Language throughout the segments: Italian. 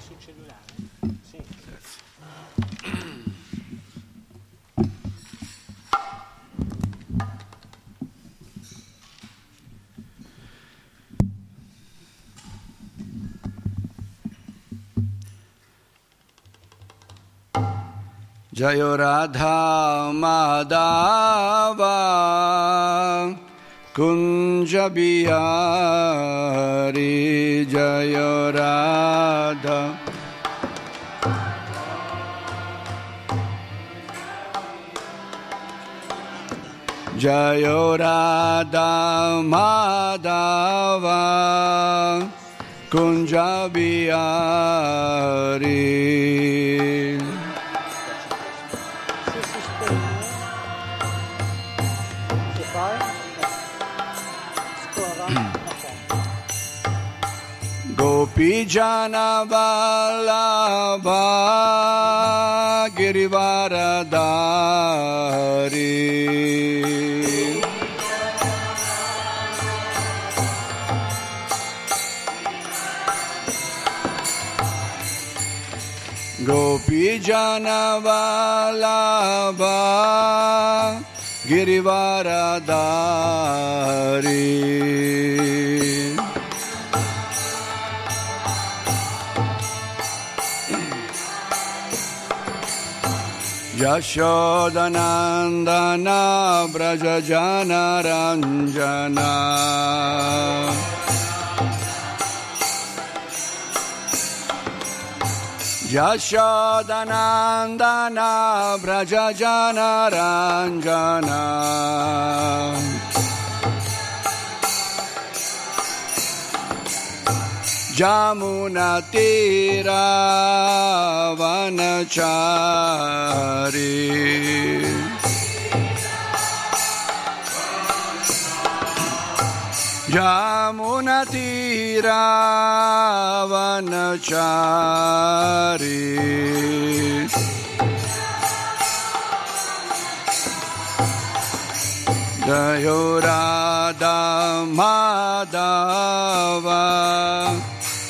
sul cellulare? Sì. Jayo Radha Madhava Kunja Bihari Jayo Radha Jayo Radha Madhava Kunja Gopi Jana Vallabha Girivaradari Gopi Jana Vallabha Girivaradari Jashodanandana Brajajana Ranjana Jashodanandana Brajajana Ranjana Jamuna Tira Vanachari. Jamuna Tira Vanachari. Dayorada Madhava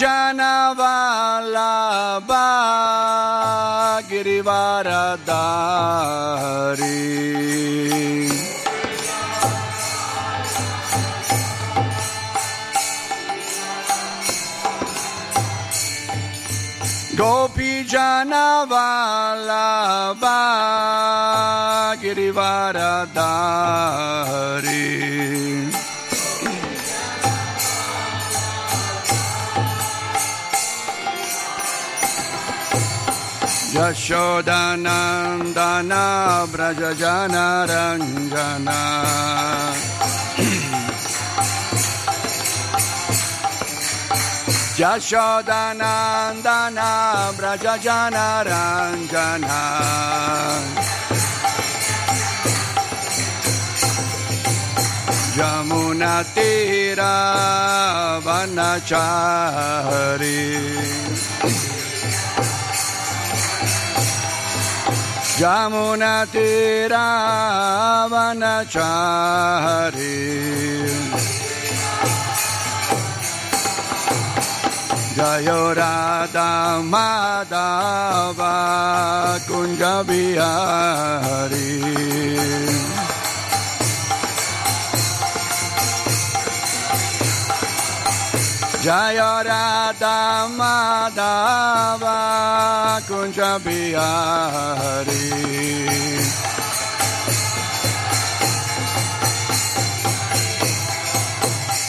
Gopi Jana Vallabha Girivaradari Gopi Jana Vallabha यशोदानन्दना व्रजनरञ्जना यशोदानन्दना व्रजनरञ्जना यमुनतीरा वनचारी Jamuna Tira Vanachari Jayorada Madhava Kunja Bihari Jayorada Madhava Kunja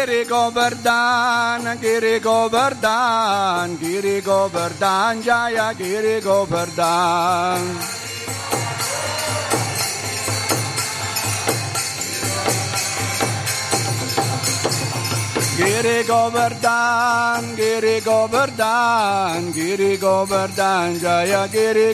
Jaya Giri Govardhan, Giri Govardhan, Giri Govardhan, Jaya Giri Govardhan. Giri Govardhan, Giri Govardhan, Giri Govardhan, Jaya Giri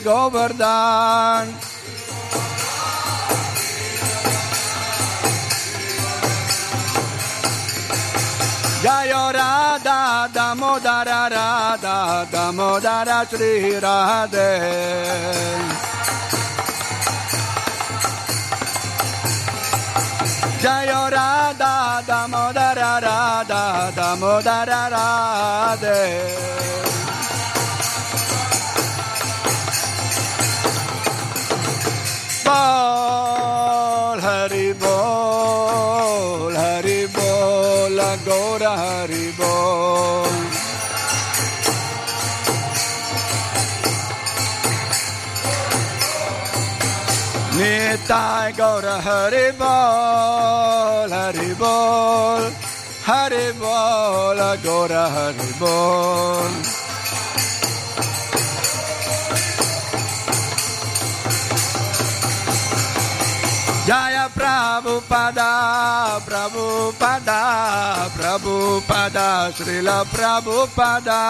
Govardhan. Jayo Radha Damodara Radha Damodara Sri Radhe Jayo Radha Damodara Radha Damodara Hari Bol Nitai Gaura Hari Bol Hari Bol Hari Bol Agora Hari Bol Jaya Prabhupada, Prabhupada, Prabhupada, Srila Prabhupada.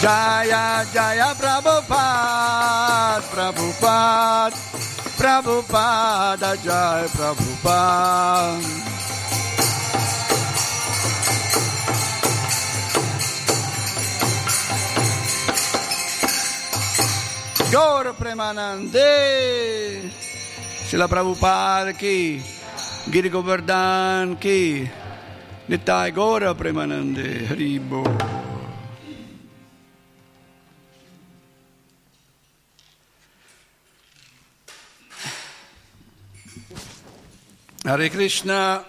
Jaya, Jaya Prabhupada, Prabhupada, Prabhupada, Jaya Prabhupada. Gaur Premanande, Srila Prabhupada ki, Giri Govardhan ki, Nitai Gaura Premanande, Haribo. Hare Krishna,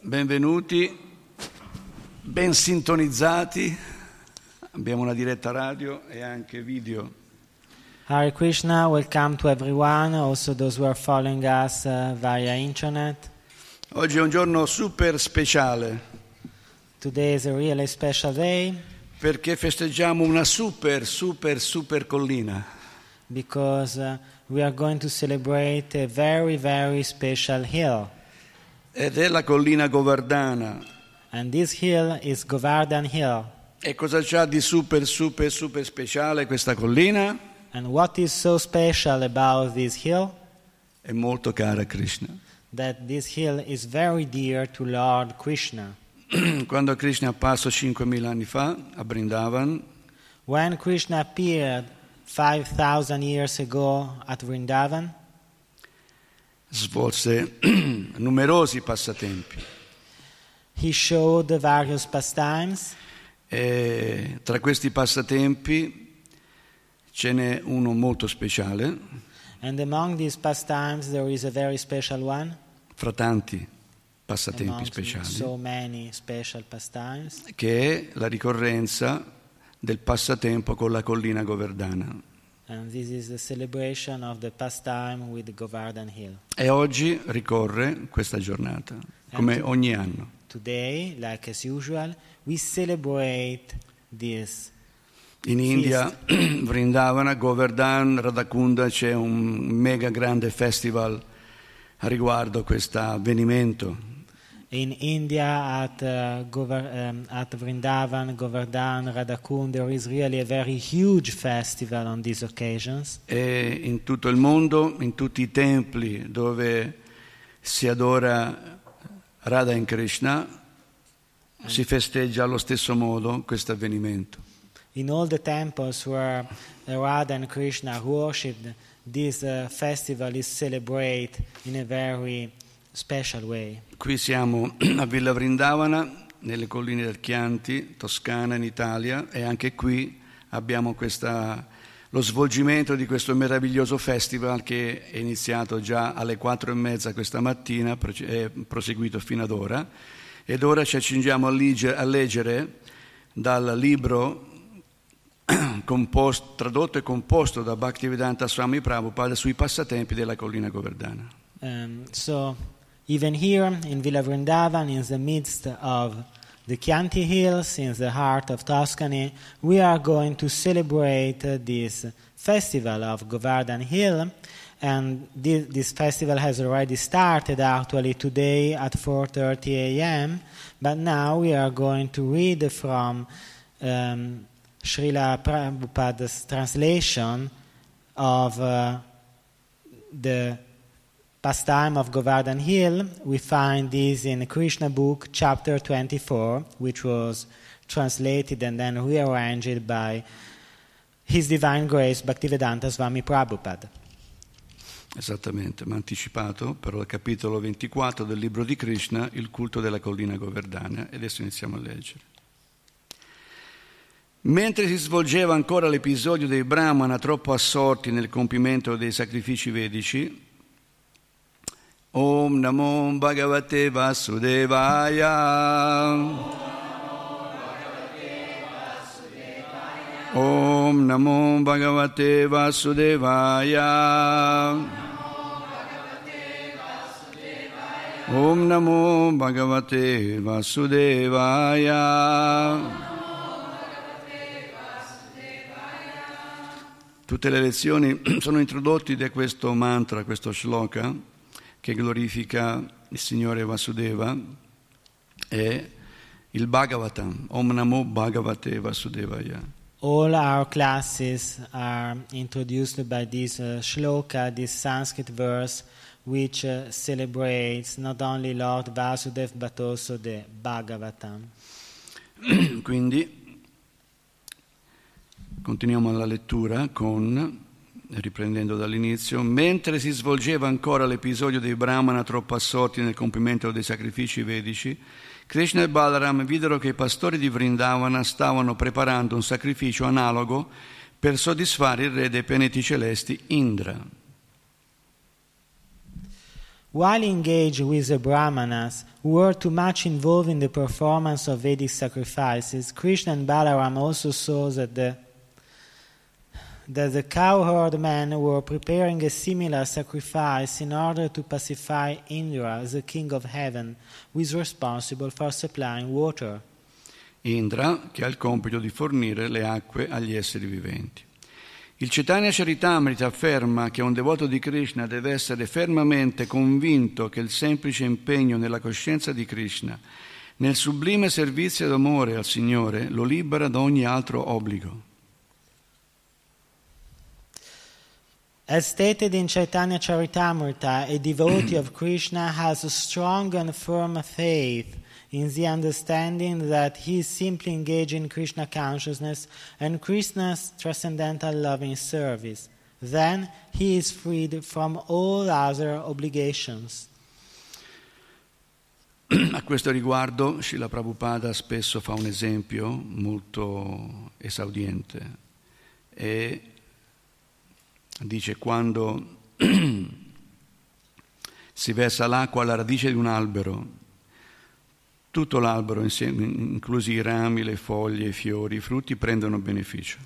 benvenuti, ben sintonizzati. Abbiamo una diretta radio e anche video. Hare Krishna, welcome to everyone, also those who are following us uh, via internet. Oggi è un giorno super speciale Today is a really special day perché festeggiamo una super, super, super collina. because uh, we are going to celebrate a very, very special hill. Ed è la collina Govardhana. And this hill is Govardhan Hill. E cosa c'ha di super, super, super speciale questa collina? And what is so special about this hill? È molto cara a Krishna. That this hill is very dear to Lord Krishna. Quando Krishna è apparso 5.000 anni fa a Brindavan, When Krishna appeared 5,000 years ago at Vrindavan, svolse numerosi passatempi. he showed the various pastimes. E tra questi passatempi ce n'è uno molto speciale, And among these pastimes, there is a very special one. fra tanti passatempi speciali, so pastimes. che è la ricorrenza del passatempo con la collina Govardhana. And this is the celebration of the pastime with Govardhan Hill. E oggi ricorre questa giornata, come ogni anno. Today, like as usual, we celebrate this. In India, Vrindavana, Govardhan, Radhakunda c'è un mega grande festival a riguardo questo avvenimento. In India, at, uh, Govar- um, at Vrindavan, Govardhan, Radhakund, there is really a very huge festival on these occasions. E in tutto il mondo, in tutti i templi dove si adora Radha in Krishna, si festeggia allo stesso modo questo avvenimento. In all the temples where Radha and Krishna worshipped, this uh, festival is celebrated in a very special way. Qui siamo a Villa Vrindavana, nelle colline del Chianti, Toscana, in Italia, e anche qui abbiamo questa, lo svolgimento di questo meraviglioso festival che è iniziato già alle quattro e mezza questa mattina, è proseguito fino ad ora, ed ora ci accingiamo a, lige- a leggere dal libro composto- tradotto e composto da Bhaktivedanta Swami Prabhupada sui passatempi della collina Govardhana. Um, so, even here in Villa Vrindavan, in the midst of the Chianti Hills, in the heart of Tuscany, we are going to celebrate this festival of Govardhan Hill. And this, this festival has already started actually today at 4:30 a.m. But now we are going to read from um, Srila Prabhupada's translation of uh, the pastime of Govardhan Hill. We find this in Krishna book, chapter 24, which was translated and then rearranged by His Divine Grace Bhaktivedanta Swami Prabhupada. Esattamente, mi ha anticipato, però il capitolo 24 del libro di Krishna, il culto della collina Govardhana, e adesso iniziamo a leggere. Mentre si svolgeva ancora l'episodio dei Brahmana troppo assorti nel compimento dei sacrifici vedici, Om Namo Bhagavate Vasudevaya. Om Namo Bhagavate Vasudevaya. Om Namo Bhagavate Vasudevaya. Tutte le lezioni sono introdotte da questo mantra, questo shloka, che glorifica il Signore Vasudeva e il Bhagavatam, Om Namo Bhagavate Vasudevaya. All our classes are introduced by this uh, shloka, this Sanskrit verse, which uh, celebrates not only Lord Vasudev but also the Bhagavatam. Quindi continuiamo la lettura con, riprendendo dall'inizio, mentre si svolgeva ancora l'episodio dei Brahmana troppo assorti nel compimento dei sacrifici vedici, Krishna e Balaram videro che i pastori di Vrindavana stavano preparando un sacrificio analogo per soddisfare il re dei pianeti celesti Indra. While engaged with the Brahmanas, who were too much involved in the performance of Vedic sacrifices, Krishna and Balaram also saw that the that the cowherd men were preparing a similar sacrifice in order to pacify Indra, the king of heaven, who is responsible for supplying water. Indra, che ha il compito di fornire le acque agli esseri viventi. Il Chaitanya Charitamrita afferma che un devoto di Krishna deve essere fermamente convinto che il semplice impegno nella coscienza di Krishna, nel sublime servizio d'amore al Signore, lo libera da ogni altro obbligo. As stated in Chaitanya Charitamrita, a devotee of Krishna has a strong and firm faith in the understanding that he is simply engaged in Krishna consciousness and Krishna's transcendental loving service. Then he is freed from all other obligations. A questo riguardo Srila Prabhupada spesso fa un esempio molto esaudiente e dice quando si versa l'acqua alla radice di un albero, tutto l'albero, insieme, inclusi i rami, le foglie, i fiori, i frutti, prendono beneficio.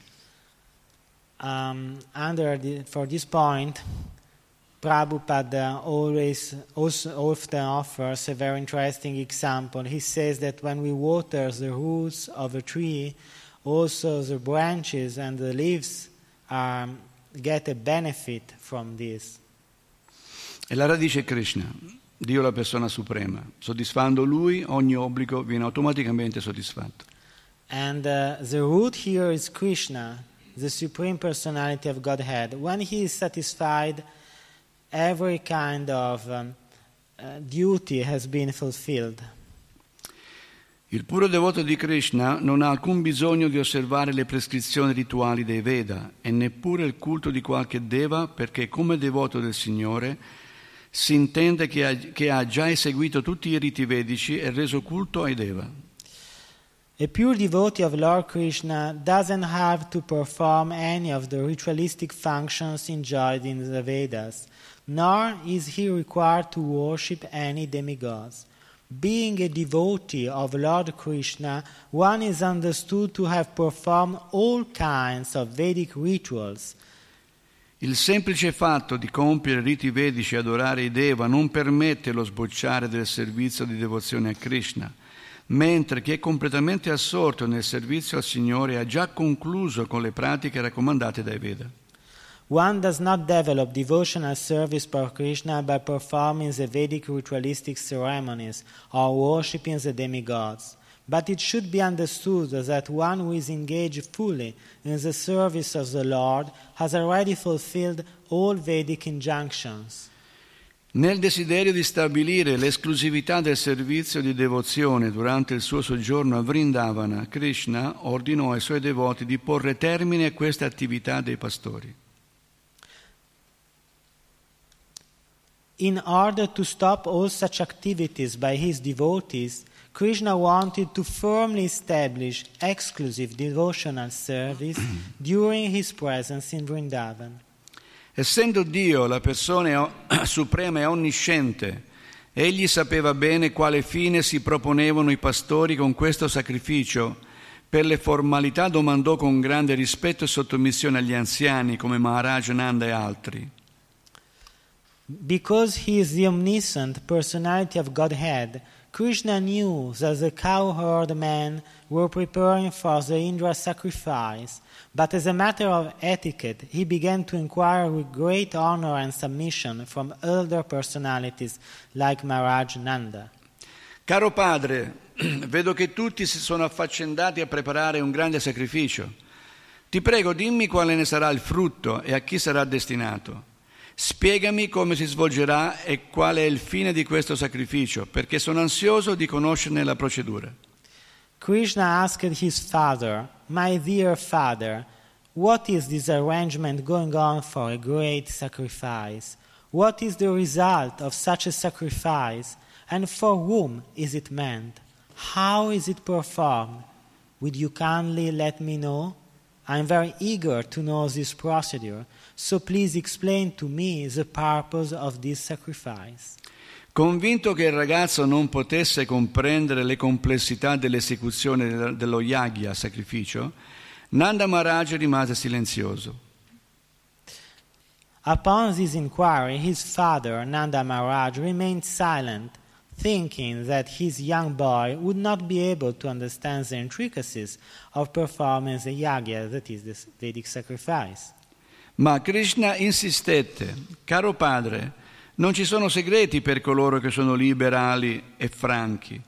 Um, under the, for this point, Prabhupada always also often offers a very interesting example. He says that when we water the roots of a tree, also the branches and the leaves um, get a benefit from this. E la radice è Krishna, Dio la persona suprema. Soddisfando Lui, ogni obbligo viene automaticamente soddisfatto. And uh, the root here is Krishna, the Supreme Personality of Godhead. When He is satisfied, every kind of um, uh, duty has been fulfilled. Il puro devoto di Krishna non ha alcun bisogno di osservare le prescrizioni rituali dei Veda e neppure il culto di qualche deva perché come devoto del Signore si intende che ha, che ha già eseguito tutti i riti vedici e reso culto ai deva. A pure devotee of Lord Krishna doesn't have to perform any of the ritualistic functions enjoyed in the Vedas, nor is he required to worship any demigods. Being a devotee of Lord Krishna, one is understood to have performed all kinds of Vedic rituals. Il semplice fatto di compiere riti vedici e adorare i Deva non permette lo sbocciare del servizio di devozione a Krishna, mentre chi è completamente assorto nel servizio al Signore ha già concluso con le pratiche raccomandate dai Veda. One does not develop devotional service for Krishna by performing the Vedic ritualistic ceremonies or worshipping the demigods. But it should be understood that one who is engaged fully in the service of the Lord has already fulfilled all Vedic injunctions. Nel desiderio di stabilire l'esclusività del servizio di devozione durante il suo soggiorno a Vrindavana, Krishna ordinò ai suoi devoti di porre termine a queste attività dei pastori. In order to stop all such activities by his devotees, Krishna wanted to firmly establish exclusive devotional service during his presence in Vrindavan. Essendo Dio la persona suprema e onnisciente, egli sapeva bene quale fine si proponevano i pastori con questo sacrificio. Per le formalità domandò con grande rispetto e sottomissione agli anziani come Maharaj Nanda e altri. Because he is the omniscient personality of Godhead, Krishna knew that the cowherd men were preparing for the Indra sacrifice, but as a matter of etiquette, he began to inquire with great honor and submission from elder personalities like Maharaj Nanda. Caro padre, vedo che tutti si sono affaccendati a preparare un grande sacrificio. Ti prego, dimmi quale ne sarà il frutto e a chi sarà destinato. Spiegami come si svolgerà e qual è il fine di questo sacrificio, perché sono ansioso di conoscerne la procedura. Krishna asked his father, My dear father, what is this arrangement going on for a great sacrifice? What is the result of such a sacrifice? And for whom is it meant? How is it performed? Would you kindly let me know? I am very eager to know this procedure, so please explain to me the purpose of this sacrifice. Convinto che il ragazzo non potesse comprendere le complessità dell'esecuzione dello yagya, sacrificio, Nanda Maharaj rimase silenzioso. Upon this inquiry, his father, Nanda Maharaj, remained silent, thinking that his young boy would not be able to understand the intricacies of performing the yagya, that is, the Vedic sacrifice. Ma Krishna insistette, caro padre, non ci sono segreti per coloro che sono liberali e franchi.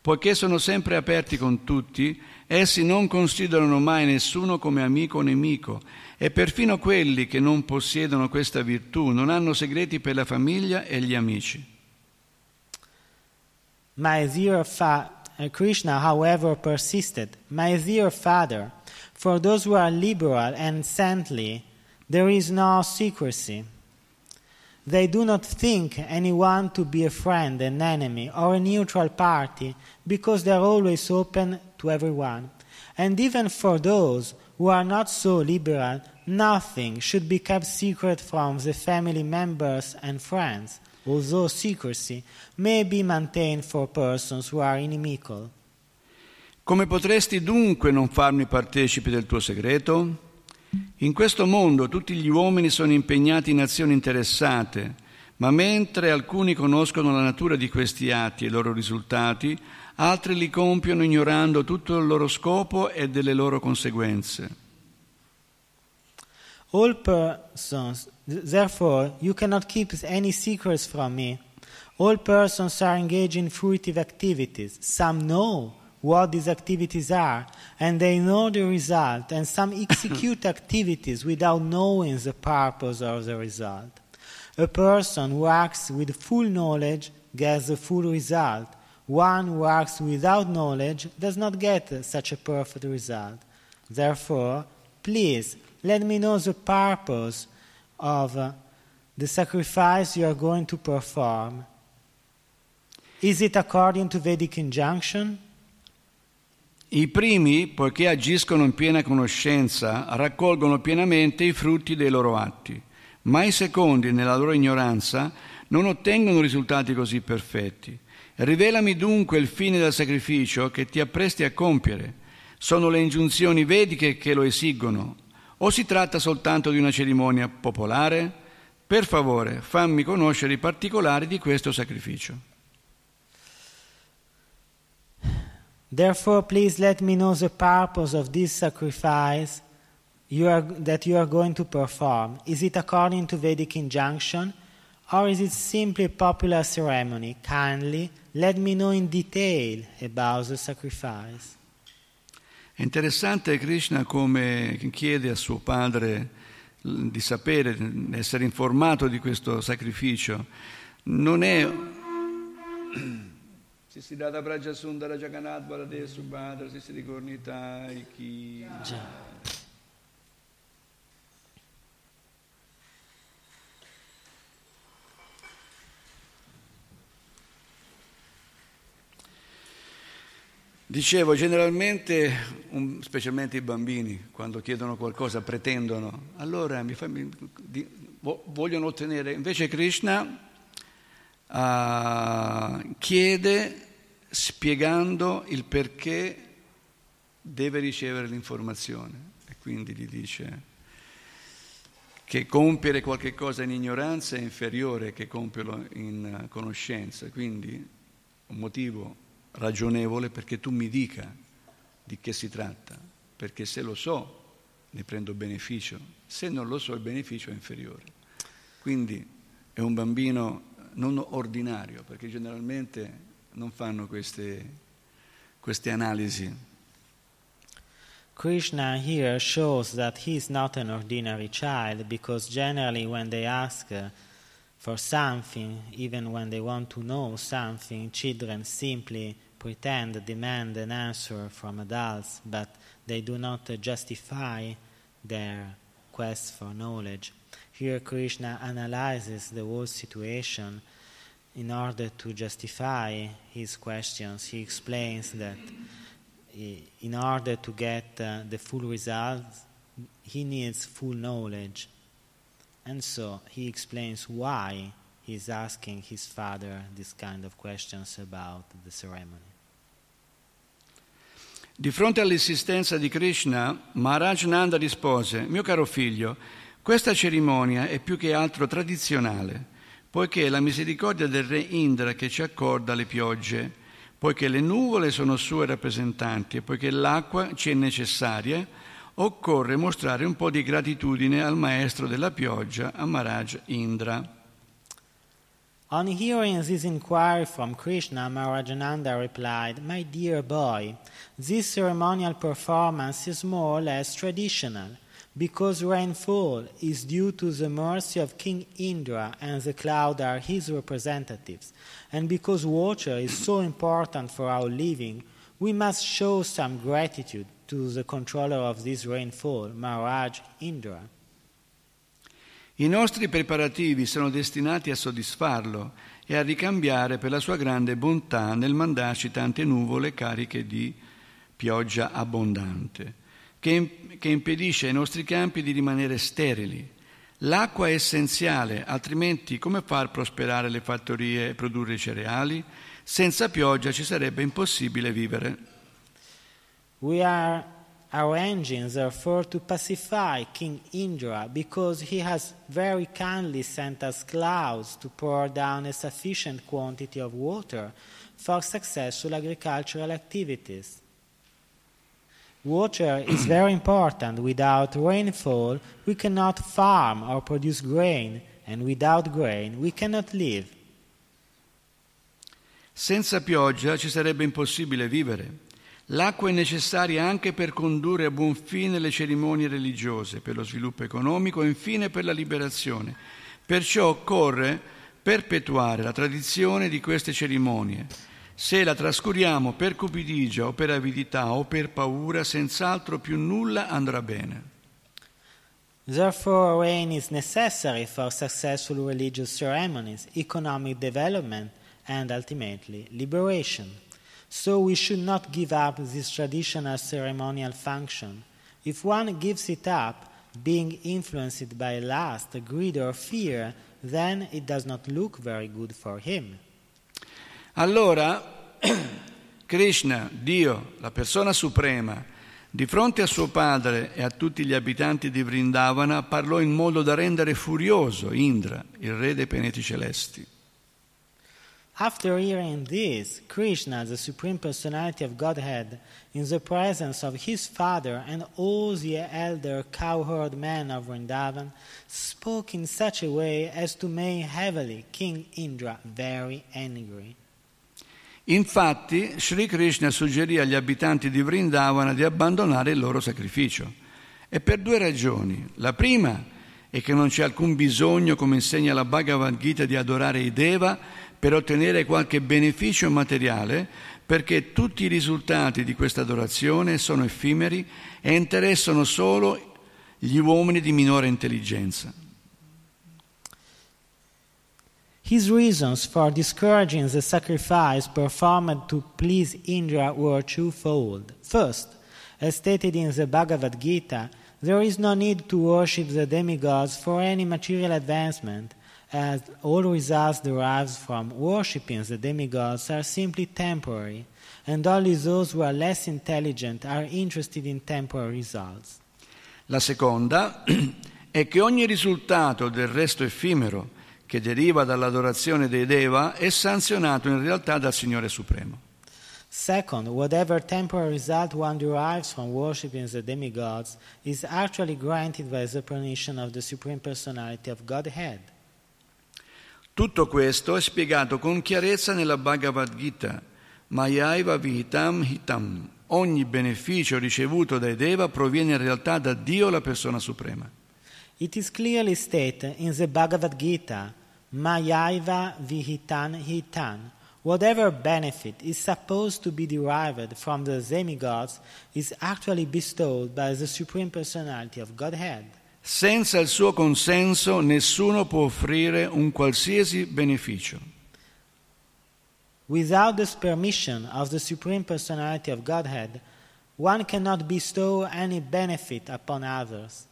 Poiché sono sempre aperti con tutti, essi non considerano mai nessuno come amico o nemico e perfino quelli che non possiedono questa virtù non hanno segreti per la famiglia e gli amici. My dear fa- uh, Krishna, however, persisted, My dear father, for those who are liberal and saintly, there is no secrecy. They do not think anyone to be a friend, an enemy, or a neutral party, because they are always open to everyone. And even for those who are not so liberal, nothing should be kept secret from the family members and friends, although secrecy may be maintained for persons who are inimical. Come potresti dunque non farmi partecipi del tuo segreto? In questo mondo tutti gli uomini sono impegnati in azioni interessate, ma mentre alcuni conoscono la natura di questi atti e i loro risultati, altri li compiono ignorando tutto il loro scopo e delle loro conseguenze. All persons, therefore, you cannot keep any secrets from me. All persons are engaged in fruitive activities. Some know what these activities are, and they know the result, and some execute activities without knowing the purpose or the result. A person who acts with full knowledge gets the full result. One who acts without knowledge does not get such a perfect result. Therefore, please let me know the purpose of uh, the sacrifice you are going to perform. Is it according to Vedic injunction? I primi, poiché agiscono in piena conoscenza, raccolgono pienamente i frutti dei loro atti, ma i secondi, nella loro ignoranza, non ottengono risultati così perfetti. Rivelami dunque il fine del sacrificio che ti appresti a compiere. Sono le ingiunzioni vediche che lo esigono, o si tratta soltanto di una cerimonia popolare? Per favore, fammi conoscere i particolari di questo sacrificio. Therefore, please let me know the purpose of this sacrifice you are, that you are going to perform. Is it according to Vedic injunction, or is it simply a popular ceremony? Kindly let me know in detail about the sacrifice. È interessante Krishna come chiede a suo padre di sapere, di essere informato di questo sacrificio. Non è Siddhata Praja Sundara Jagannath Balade Subhadra Sisi Gornita Iki. Dicevo, generalmente, um, specialmente i bambini, quando chiedono qualcosa, pretendono, allora mi fa, mi, di, vogliono ottenere, invece Krishna uh, chiede spiegando il perché deve ricevere l'informazione e quindi gli dice che compiere qualche cosa in ignoranza è inferiore che compierlo in conoscenza, quindi un motivo ragionevole perché tu mi dica di che si tratta, perché se lo so ne prendo beneficio, se non lo so il beneficio è inferiore. Quindi è un bambino non ordinario, perché generalmente non fanno queste, queste analisi. Krishna here shows that he is not an ordinary child because generally when they ask for something, even when they want to know something, children simply pretend, demand an answer from adults, but they do not justify their quest for knowledge. Here Krishna analyzes the whole situation in order to justify his questions, he explains that in order to get uh, the full results, he needs full knowledge. And so he explains why he's asking his father this kind of questions about the ceremony. Di fronte all'insistenza di Krishna, Maharaj Nanda rispose, mio caro figlio, questa cerimonia è più che altro tradizionale poiché è la misericordia del re Indra che ci accorda le piogge, poiché le nuvole sono sue rappresentanti e poiché l'acqua ci è necessaria, occorre mostrare un po' di gratitudine al maestro della pioggia, a Maharaj Indra. On hearing this inquiry from Krishna, Maharajananda replied, My dear boy, this ceremonial performance is more or less traditional, because rainfall is due to the mercy of King Indra and the cloud are his representatives, and because water is so important for our living, we must show some gratitude to the controller of this rainfall, Maharaj Indra. I nostri preparativi sono destinati a soddisfarlo e a ricambiare per la sua grande bontà nel mandarci tante nuvole cariche di pioggia abbondante, che, che impedisce ai nostri campi di rimanere sterili. L'acqua è essenziale, altrimenti come far prosperare le fattorie e produrre i cereali? Senza pioggia ci sarebbe impossibile vivere. We are arranging, therefore, to pacify King Indra because he has very kindly sent us clouds to pour down a sufficient quantity of water for successful agricultural activities. Water is very important. Without rainfall, we cannot farm or produce grain, and without grain, we cannot live. Senza pioggia ci sarebbe impossibile vivere. L'acqua è necessaria anche per condurre a buon fine le cerimonie religiose, per lo sviluppo economico e infine per la liberazione. Perciò occorre perpetuare la tradizione di queste cerimonie. Se la trascuriamo per cupidigia o per avidità o per paura, senz'altro più nulla andrà bene. Therefore, rain is necessary for successful religious ceremonies, economic development, and ultimately liberation. So we should not give up this traditional ceremonial function. If one gives it up, being influenced by lust, greed, or fear, then it does not look very good for him. Allora, Krishna, Dio, la persona suprema, di fronte a suo padre e a tutti gli abitanti di Vrindavana, parlò in modo da rendere furioso Indra, il re dei pianeti celesti. After hearing this, Krishna, the Supreme Personality of Godhead, in the presence of his father and all the elder cowherd men of Vrindavan, spoke in such a way as to make heavily King Indra very angry. Infatti, Sri Krishna suggerì agli abitanti di Vrindavana di abbandonare il loro sacrificio. E per due ragioni. La prima è che non c'è alcun bisogno, come insegna la Bhagavad Gita, di adorare i Deva per ottenere qualche beneficio materiale, perché tutti i risultati di questa adorazione sono effimeri e interessano solo gli uomini di minore intelligenza. His reasons for discouraging the sacrifice performed to please Indra were twofold. First, as stated in the Bhagavad Gita, there is no need to worship the demigods for any material advancement, as all results derived from worshipping the demigods are simply temporary, and only those who are less intelligent are interested in temporary results. La seconda è che ogni risultato del resto effimero che deriva dall'adorazione dei Deva è sanzionato in realtà dal Signore Supremo. Second, whatever temporary result one derives from worshipping the demigods is actually granted by the permission of the Supreme Personality of Godhead. Tutto questo è spiegato con chiarezza nella Bhagavad Gita, Mayaiva Vihitam Hitam. Ogni beneficio ricevuto dai Deva proviene in realtà da Dio, la persona suprema. It is clearly stated in the Bhagavad Gita, Mayaiva Vihitan Hitan. Whatever benefit is supposed to be derived from the demigods is actually bestowed by the Supreme Personality of Godhead. Senza il suo consenso nessuno può offrire un qualsiasi beneficio. Without the permission of the Supreme Personality of Godhead, one cannot bestow any benefit upon others.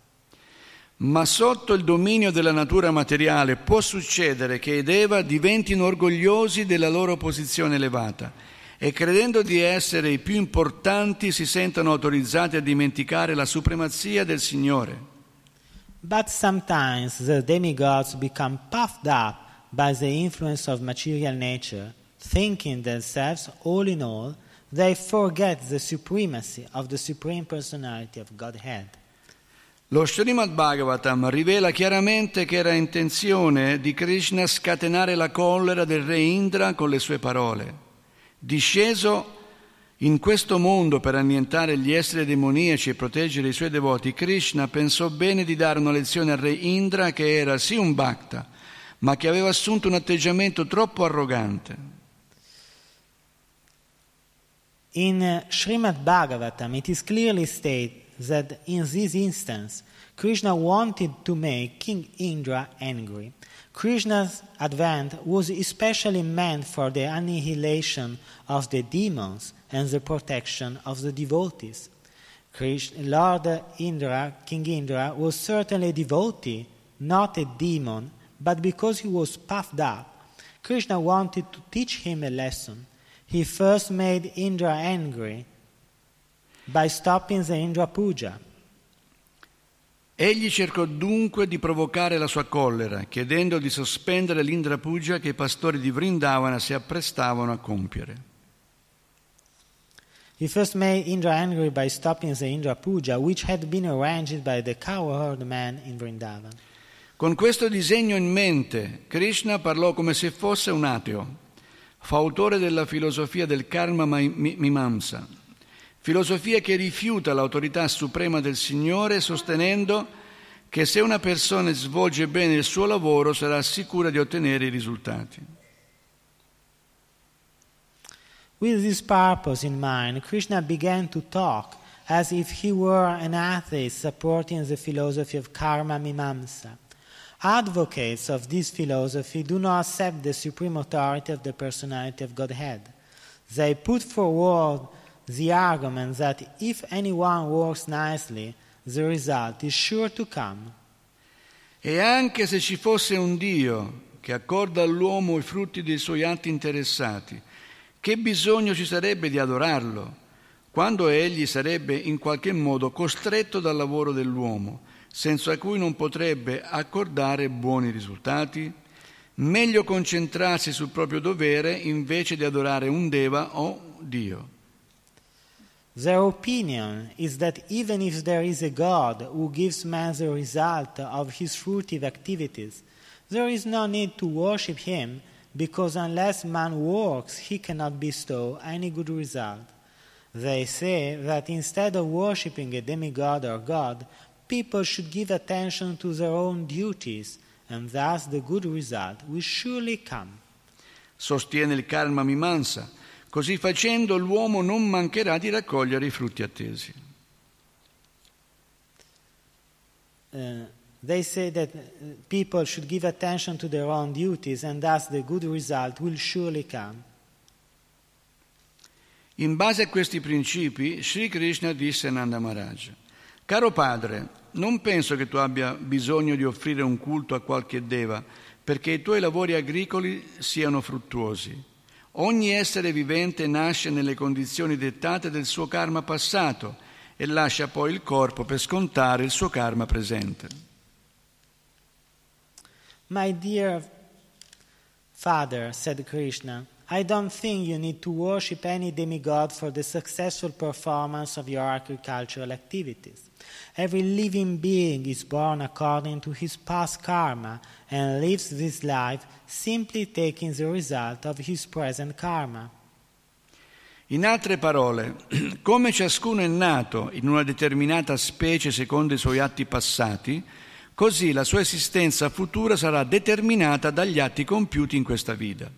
Ma sotto il dominio della natura materiale può succedere che i Deva diventino orgogliosi della loro posizione elevata e credendo di essere i più importanti si sentano autorizzati a dimenticare la supremazia del Signore. But sometimes the demigods become puffed up by the influence of material nature, thinking themselves all in all, they forget the supremacy of the Supreme Personality of Godhead. Lo Srimad Bhagavatam rivela chiaramente che era intenzione di Krishna scatenare la collera del re Indra con le sue parole. Disceso in questo mondo per annientare gli esseri demoniaci e proteggere i suoi devoti, Krishna pensò bene di dare una lezione al re Indra che era sì un bhakta, ma che aveva assunto un atteggiamento troppo arrogante. In Srimad Bhagavatam, it is clearly stated that in this instance, Krishna wanted to make King Indra angry. Krishna's advent was especially meant for the annihilation of the demons and the protection of the devotees. Lord Indra, King Indra, was certainly a devotee, not a demon, but because he was puffed up, Krishna wanted to teach him a lesson. He first made Indra angry by stopping the Indra Puja. Egli cercò dunque di provocare la sua collera, chiedendo di sospendere l'Indra Puja che i pastori di Vrindavana si apprestavano a compiere. He first made Indra angry by stopping the Indra Puja, which had been arranged by the cowherd man in Vrindavan. Con questo disegno in mente, Krishna parlò come se fosse un ateo, fautore della filosofia del karma mimamsa, filosofia che rifiuta l'autorità suprema del Signore sostenendo che se una persona svolge bene il suo lavoro sarà sicura di ottenere i risultati. With this purpose in mind, Krishna began to talk as if he were an atheist supporting the philosophy of karma mimamsa. Advocates of this philosophy do not accept the supreme authority of the personality of Godhead. They put forward the argument that if anyone works nicely, the result is sure to come. E anche se ci fosse un Dio che accorda all'uomo i frutti dei suoi atti interessati, che bisogno ci sarebbe di adorarlo, quando egli sarebbe in qualche modo costretto dal lavoro dell'uomo, senza cui non potrebbe accordare buoni risultati? Meglio concentrarsi sul proprio dovere invece di adorare un Deva o Dio. Their opinion is that even if there is a God who gives man the result of his fruitive activities, there is no need to worship him because unless man works, he cannot bestow any good result. They say that instead of worshipping a demigod or God, people should give attention to their own duties, and thus the good result will surely come. Sostiene il Karma Mimansa. Così facendo l'uomo non mancherà di raccogliere i frutti attesi. Uh, they say that uh, people should give attention to their own duties and thus the good result will surely come. In base a questi principi, Sri Krishna disse a Nanda Maharaj, Caro padre, non penso che tu abbia bisogno di offrire un culto a qualche deva perché i tuoi lavori agricoli siano fruttuosi. Ogni essere vivente nasce nelle condizioni dettate del suo karma passato e lascia poi il corpo per scontare il suo karma presente. My dear father, said Krishna, I don't think you need to worship any demigod for the successful performance of your agricultural activities. Every living being is born according to his past karma and lives this life simply taking the result of his present karma. In altre parole, come ciascuno è nato in una determinata specie secondo i suoi atti passati, così la sua esistenza futura sarà determinata dagli atti compiuti in questa vita.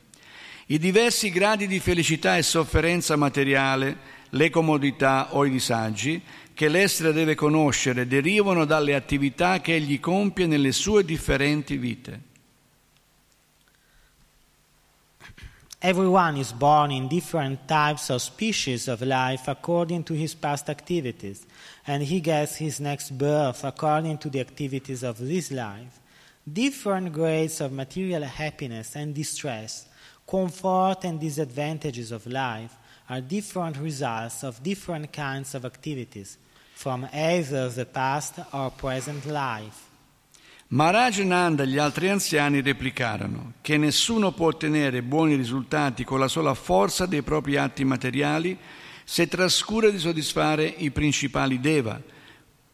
I diversi gradi di felicità e sofferenza materiale, le comodità o i disagi che l'essere deve conoscere derivano dalle attività che egli compie nelle sue differenti vite. Everyone is born in different types of species of life according to his past activities, and he gets his next birth according to the activities of this life. Different grades of material happiness and distress, comfort and disadvantages of life are different results of different kinds of activities from either the past or present life. Maharaj Nanda e gli altri anziani replicarono che nessuno può ottenere buoni risultati con la sola forza dei propri atti materiali se trascura di soddisfare i principali deva,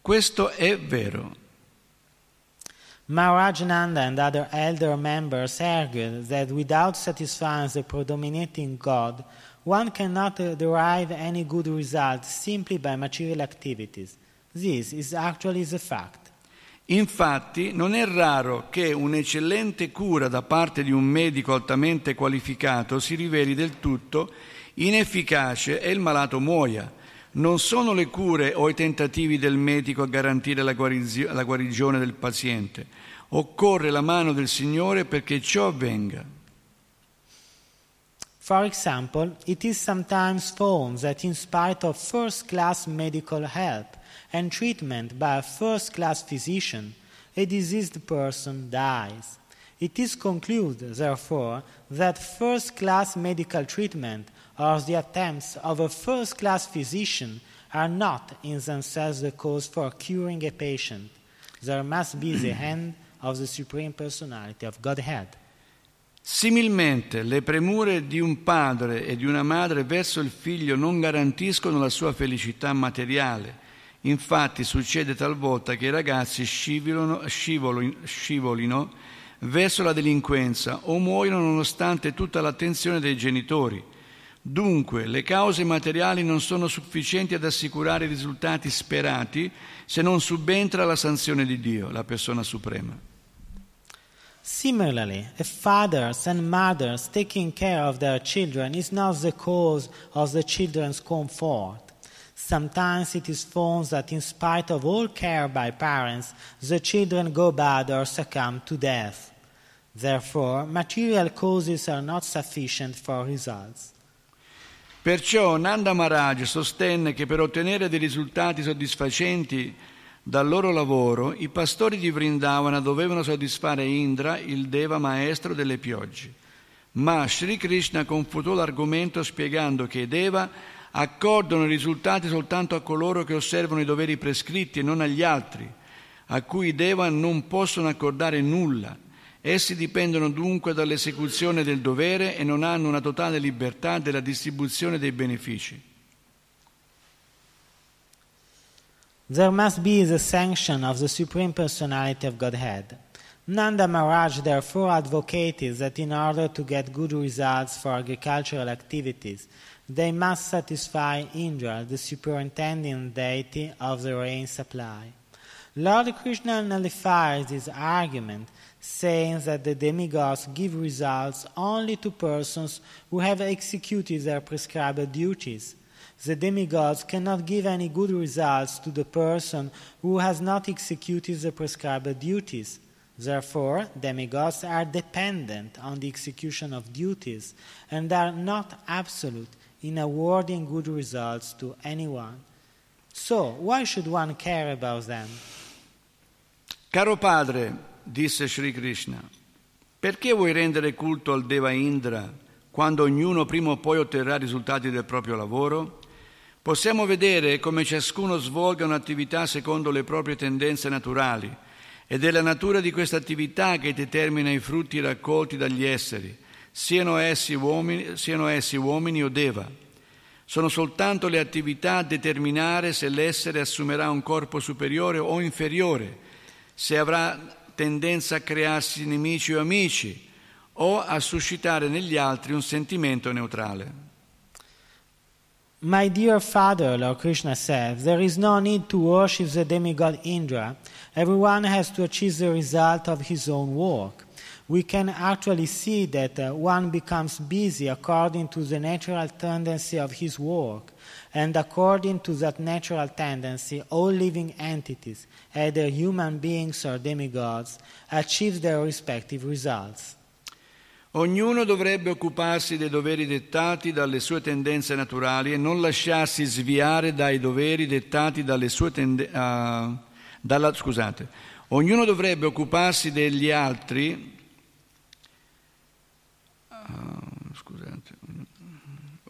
Questo è vero. Maharajananda and other elder members argued that without satisfying the predominating God, one cannot derive any good result simply by material activities. This is actually the fact. Infatti non è raro che un'eccellente cura da parte di un medico altamente qualificato si riveli del tutto inefficace e il malato muoia. Non sono le cure o i tentativi del medico a garantire la, guarizio- la guarigione del paziente. Occorre la mano del Signore perché ciò avvenga. For example, it is sometimes found that in spite of first class medical help and treatment by a first class physician, a diseased person dies. It is concluded, therefore, that first class medical treatment or the attempts of a first class physician are not in themselves the cause for curing a patient. There must be the hand of the Supreme Personality of Godhead. Similmente, le premure di un padre e di una madre verso il figlio non garantiscono la sua felicità materiale. Infatti succede talvolta che i ragazzi scivolino, verso la delinquenza o muoiono nonostante tutta l'attenzione dei genitori. Dunque, le cause materiali non sono sufficienti ad assicurare i risultati sperati se non subentra la sanzione di Dio, la persona suprema. Similarly, a fathers and mothers taking care of their children is not the cause of the children's comfort. Sometimes it is found that, in spite of all care by parents, the children go bad or succumb to death. Therefore, material causes are not sufficient for results. Perciò Nanda Maharaj sostenne che per ottenere dei risultati soddisfacenti dal loro lavoro i pastori di Vrindavana dovevano soddisfare Indra, il Deva maestro delle piogge. Ma Sri Krishna confutò l'argomento spiegando che Deva accordano i risultati soltanto a coloro che osservano i doveri prescritti e non agli altri, a cui i Deva non possono accordare nulla. Essi dipendono dunque dall'esecuzione del dovere e non hanno una totale libertà della distribuzione dei benefici. There must be the sanction of the Supreme Personality of Godhead. Nanda Maharaj therefore advocated that in order to get good results for agricultural activities, they must satisfy Indra, the superintending deity of the rain supply. Lord Krishna nullifies this argument, saying that the demigods give results only to persons who have executed their prescribed duties. The demigods cannot give any good results to the person who has not executed the prescribed duties. Therefore, demigods are dependent on the execution of duties and are not absolute in awarding good results to anyone. So, why should one care about them? Caro padre, disse Sri Krishna, perché vuoi rendere culto al Deva Indra quando ognuno prima o poi otterrà risultati del proprio lavoro? Possiamo vedere come ciascuno svolga un'attività secondo le proprie tendenze naturali ed è la natura di questa attività che determina i frutti raccolti dagli esseri, siano essi uomini, siano essi uomini o deva. Sono soltanto le attività a determinare se l'essere assumerà un corpo superiore o inferiore, se avrà tendenza a crearsi nemici o amici o a suscitare negli altri un sentimento neutrale. My dear father, Lord Krishna says, there is no need to worship the demigod Indra. Everyone has to achieve the result of his own work. We can actually see that uh, one becomes busy according to the natural tendency of his work. And according to that natural tendency, all living entities, either human beings or demigods, achieve their respective results. Ognuno dovrebbe occuparsi dei doveri dettati dalle sue tendenze naturali e non lasciarsi sviare dai doveri dettati dalle sue tendenze. Uh, dalla, scusate, ognuno dovrebbe occuparsi degli altri. Scusate.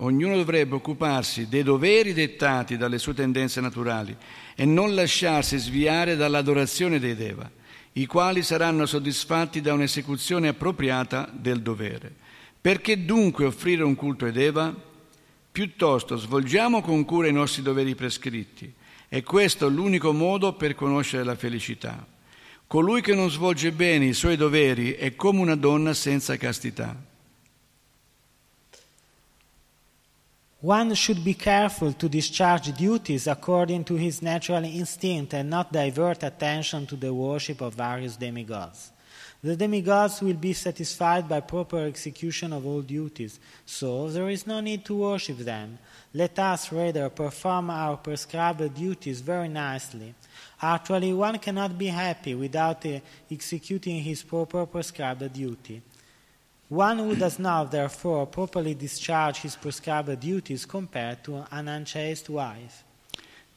Ognuno dovrebbe occuparsi dei doveri dettati dalle sue tendenze naturali e non lasciarsi sviare dall'adorazione dei Deva i quali saranno soddisfatti da un'esecuzione appropriata del dovere. Perché dunque offrire un culto ed Eva? Piuttosto svolgiamo con cura i nostri doveri prescritti E questo è l'unico modo per conoscere la felicità. Colui che non svolge bene i suoi doveri è come una donna senza castità. One should be careful to discharge duties according to his natural instinct and not divert attention to the worship of various demigods. The demigods will be satisfied by proper execution of all duties, so there is no need to worship them. Let us rather perform our prescribed duties very nicely. Actually, one cannot be happy without uh, executing his proper prescribed duty. One who does not, therefore, properly discharge his prescribed duties compared to an unchaste wife.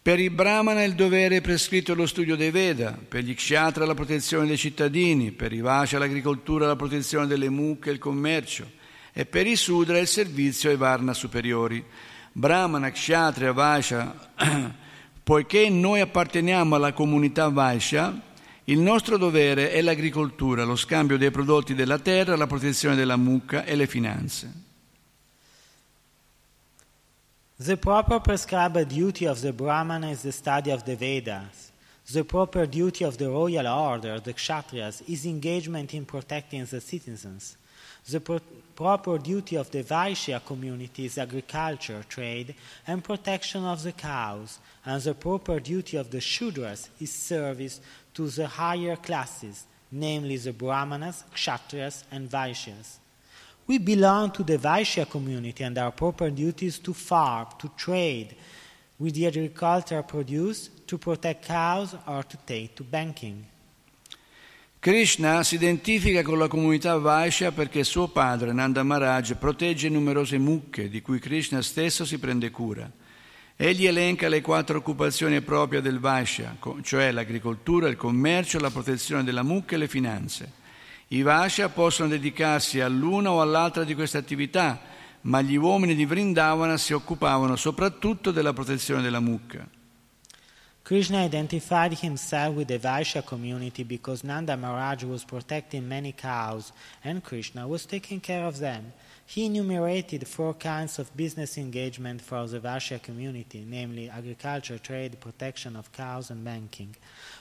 Per i brahmana il dovere è prescritto lo studio dei Veda, per gli kshatra la protezione dei cittadini, per i vasha l'agricoltura la protezione delle mucche e il commercio, e per i sudra il servizio ai varna superiori. Brahmana, kshatriya, vasha, poiché noi apparteniamo alla comunità Vaishya, il nostro dovere è l'agricoltura, lo scambio dei prodotti della terra, la protezione della mucca e le finanze. The proper prescribed duty of the Brahmana is the study of the Vedas. The proper duty of the royal order, the Kshatriyas, is engagement in protecting the citizens. The pro- proper duty of the Vaishya community is agriculture, trade, and protection of the cows, and the proper duty of the Shudras is service to the higher classes, namely the Brahmanas, Kshatriyas, and Vaishyas. We belong to the Vaishya community and our proper duty is to farm, to trade with the agricultural produce, to protect cows, or to take to banking. Krishna si identifica con la comunità Vaishya perché suo padre, Nanda Maharaj, protegge numerose mucche di cui Krishna stesso si prende cura. Egli elenca le quattro occupazioni proprie del Vaishya, cioè l'agricoltura, il commercio, la protezione della mucca e le finanze. I Vaishya possono dedicarsi all'una o all'altra di queste attività, ma gli uomini di Vrindavana si occupavano soprattutto della protezione della mucca. Krishna identified himself with the Vaishya community because Nanda Maharaj was protecting many cows and Krishna was taking care of them. He enumerated four kinds of business engagement for the Vaishya community, namely agriculture, trade, protection of cows, and banking.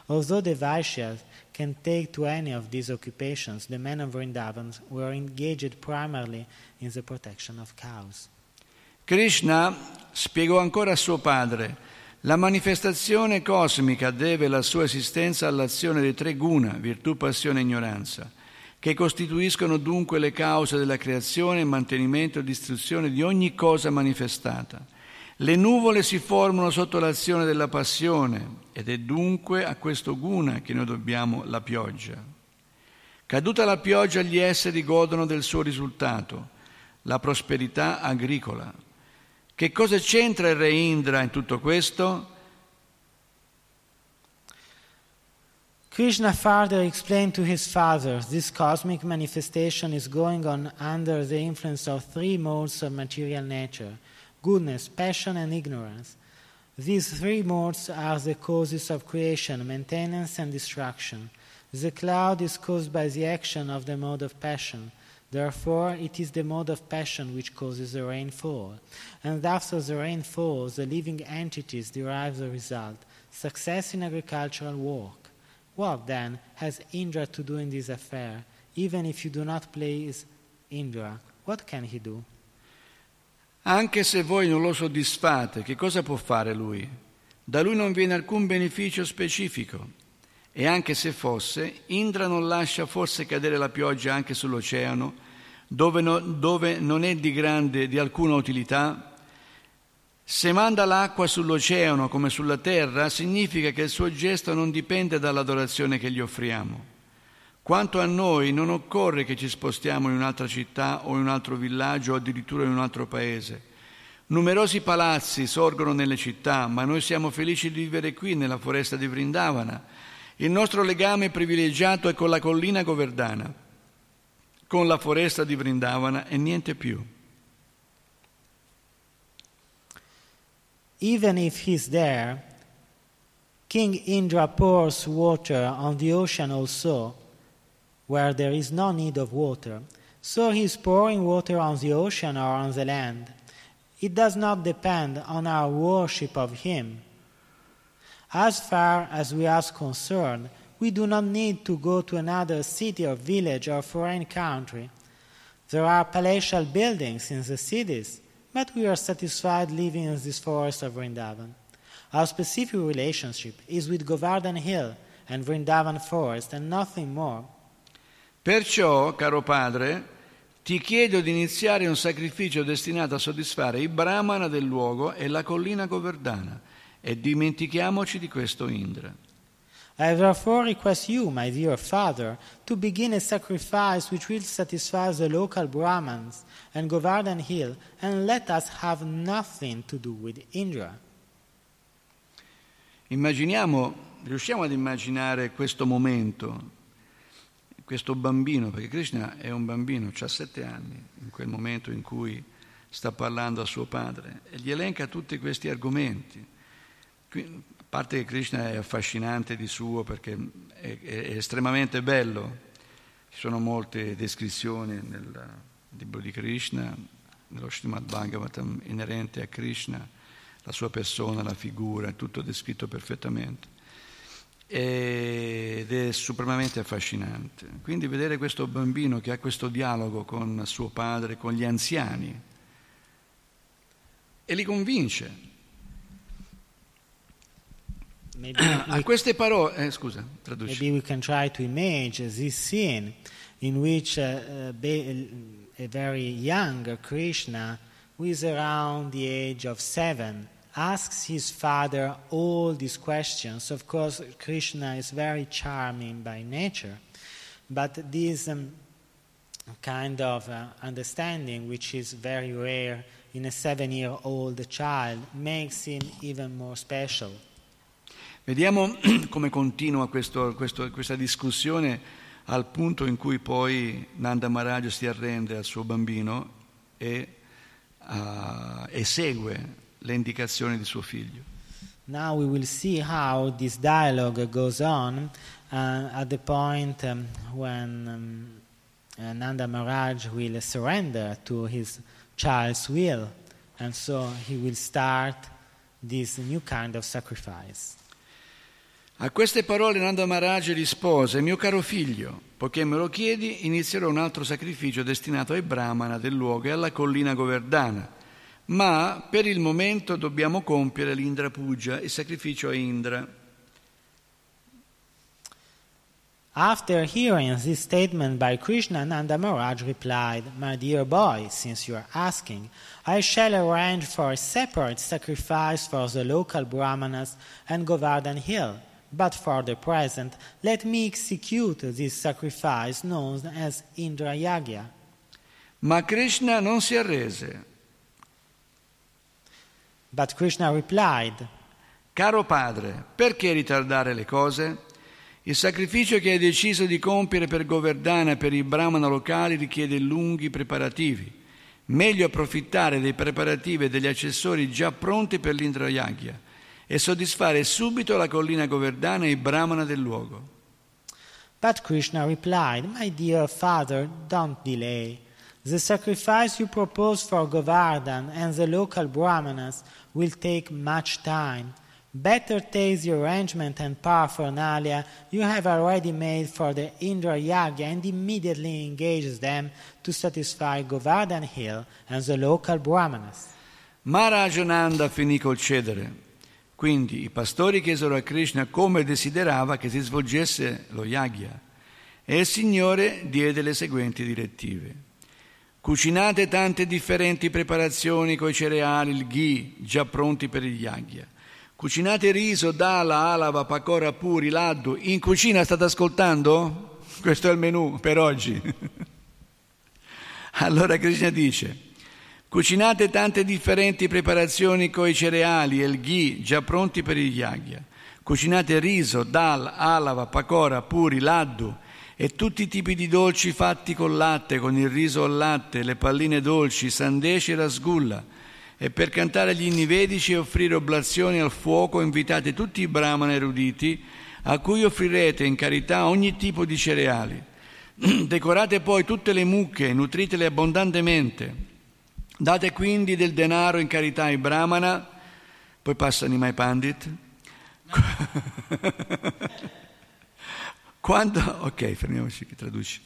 Although the Vaishyas can take to any of these occupations, the men of Vrindavan were engaged primarily in the protection of cows. Krishna spiegò ancora a suo padre la manifestazione cosmica deve la sua esistenza all'azione dei tre guna, virtù, passione e ignoranza, che costituiscono dunque le cause della creazione, mantenimento e distruzione di ogni cosa manifestata. Le nuvole si formano sotto l'azione della passione ed è dunque a questo guna che noi dobbiamo la pioggia. Caduta la pioggia gli esseri godono del suo risultato, la prosperità agricola. Che cosa c'entra il re Indra in tutto questo? Krishna further explained to his father this cosmic manifestation is going on under the influence of three modes of material nature goodness, passion, and ignorance. These three modes are the causes of creation, maintenance, and destruction. The cloud is caused by the action of the mode of passion. Therefore, it is the mode of passion which causes the rainfall. And after the rainfall, the living entities derive the result success in agricultural work. What then has Indra to do in this affair? Even if you do not please Indra, what can he do? Anche se voi non lo soddisfate, che cosa può fare lui? Da lui non viene alcun beneficio specifico. E anche se fosse, Indra non lascia forse cadere la pioggia anche sull'oceano, dove, no, dove non è di grande, di alcuna utilità? Se manda l'acqua sull'oceano come sulla terra, significa che il suo gesto non dipende dall'adorazione che gli offriamo. Quanto a noi, non occorre che ci spostiamo in un'altra città o in un altro villaggio o addirittura in un altro paese. Numerosi palazzi sorgono nelle città, ma noi siamo felici di vivere qui, nella foresta di Vrindavana. Il nostro legame privilegiato è con la collina Govardhana, con la foresta di Vrindavana e niente più. Even if he's there, King Indra pours water on the ocean also, where there is no need of water. So he is pouring water on the ocean or on the land. It does not depend on our worship of him. As far as we are concerned, we do not need to go to another city or village or foreign country. There are palatial buildings in the cities, but we are satisfied living in this forest of Vrindavan. Our specific relationship is with Govardhan Hill and Vrindavan Forest and nothing more. Perciò, caro padre, ti chiedo di iniziare un sacrificio destinato a soddisfare i brahmana del luogo e la collina Govardhana e dimentichiamoci di questo Indra. I therefore request you, my dear father, to begin a sacrifice which will satisfy the local Brahmins and Govardhan Hill, and let us have nothing to do with Indra. Immaginiamo, riusciamo ad immaginare questo momento, questo bambino, perché Krishna è un bambino, ha sette anni, in quel momento in cui sta parlando a suo padre, e gli elenca tutti questi argomenti. Qui, a parte che Krishna è affascinante di suo perché è, è, estremamente bello, ci sono molte descrizioni nel libro di Krishna, nello Srimad Bhagavatam, inerente a Krishna, la sua persona, la figura, è tutto descritto perfettamente. Ed è supremamente affascinante. Quindi vedere questo bambino che ha questo dialogo con suo padre, con gli anziani, e li convince A queste parole, eh, scusa, traduci. maybe we can try to image this scene in which uh, uh, ba- a very young Krishna, who is around the age of seven, asks his father all these questions. Of course, Krishna is very charming by nature, but this um, kind of uh, understanding, which is very rare in a seven year old child, makes him even more special. Vediamo come continua questo- questo- questa discussione al punto in cui poi Nanda Maharaj si arrende al suo bambino e ah, esegue le indicazioni di suo figlio. Now we will see how this dialogue goes on uh, at the point um, when um, uh, Nanda Maharaj will surrender to his child's will, and so he will start this new kind of sacrifice. A queste parole Nanda Maharaj rispose, mio caro figlio, poiché me lo chiedi, inizierò un altro sacrificio destinato ai brahmana del luogo e alla collina Govardhana. Ma per il momento dobbiamo compiere l'Indra Puja, il sacrificio a Indra. After hearing this statement by Krishna, Nanda Maharaj replied, My dear boy, since you are asking, I shall arrange for a separate sacrifice for the local Brahmanas and Govardhan Hill. But for the present, let me execute this sacrifice known as Indra Yagya. Ma Krishna non si arrese. But Krishna replied, Caro padre, perché ritardare le cose? Il sacrificio che hai deciso di compiere per Govardhana e per i brahmana locali richiede lunghi preparativi. Meglio approfittare dei preparativi e degli accessori già pronti per l'Indrayagya e soddisfare subito la collina Govardhana e i brahmana del luogo. But Krishna replied, My dear father, don't delay. The sacrifice you propose for Govardhan and the local Brahmanas will take much time. Better take the arrangement and paraphernalia you have already made for the Indra Yagya and immediately engage them to satisfy Govardhan Hill and the local Brahmanas. Maharajananda finì col cedere. Quindi i pastori chiesero a Krishna come desiderava che si svolgesse lo yagya e il Signore diede le seguenti direttive. Cucinate tante differenti preparazioni coi cereali, il ghee, già pronti per il yagya. Cucinate riso, dala, alava, pakora, puri, laddu. In cucina state ascoltando? Questo è il menù per oggi. allora Krishna dice, Cucinate tante differenti preparazioni coi cereali e il ghee già pronti per il yagya. Cucinate riso, dal, alava, pakora, puri, laddu e tutti i tipi di dolci fatti col latte, con il riso al latte, le palline dolci, sandeci e rasgulla. E per cantare gli inni vedici e offrire oblazioni al fuoco invitate tutti i brahmana eruditi a cui offrirete in carità ogni tipo di cereali. Decorate poi tutte le mucche, nutritele abbondantemente. Date quindi del denaro in carità ai brahmana, poi passano i mai pandit, Quando, ok, fermiamoci che traduci.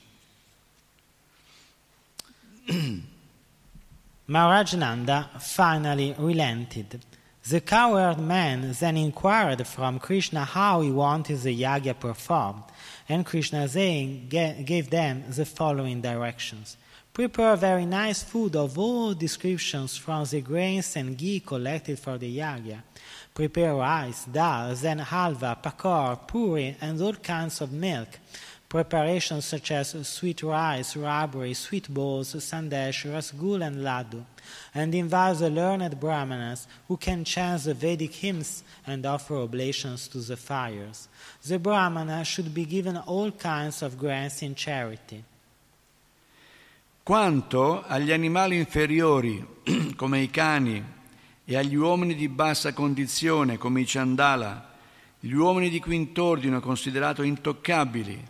Maharajnanda finally relented. The cowherd man then inquired from Krishna how he wanted the yagya performed, and Krishna ga- gave them the following directions. Prepare very nice food of all descriptions from the grains and ghee collected for the yagya. Prepare rice, dal, then halva, pakor, puri, and all kinds of milk. Preparations such as sweet rice, rabri, sweet balls, sandesh, rasgul, and laddu. And invite the learned brahmanas who can chant the Vedic hymns and offer oblations to the fires. The brahmana should be given all kinds of grants in charity. Quanto agli animali inferiori, come i cani, e agli uomini di bassa condizione, come i ciandala, gli uomini di quint'ordine considerato intoccabili,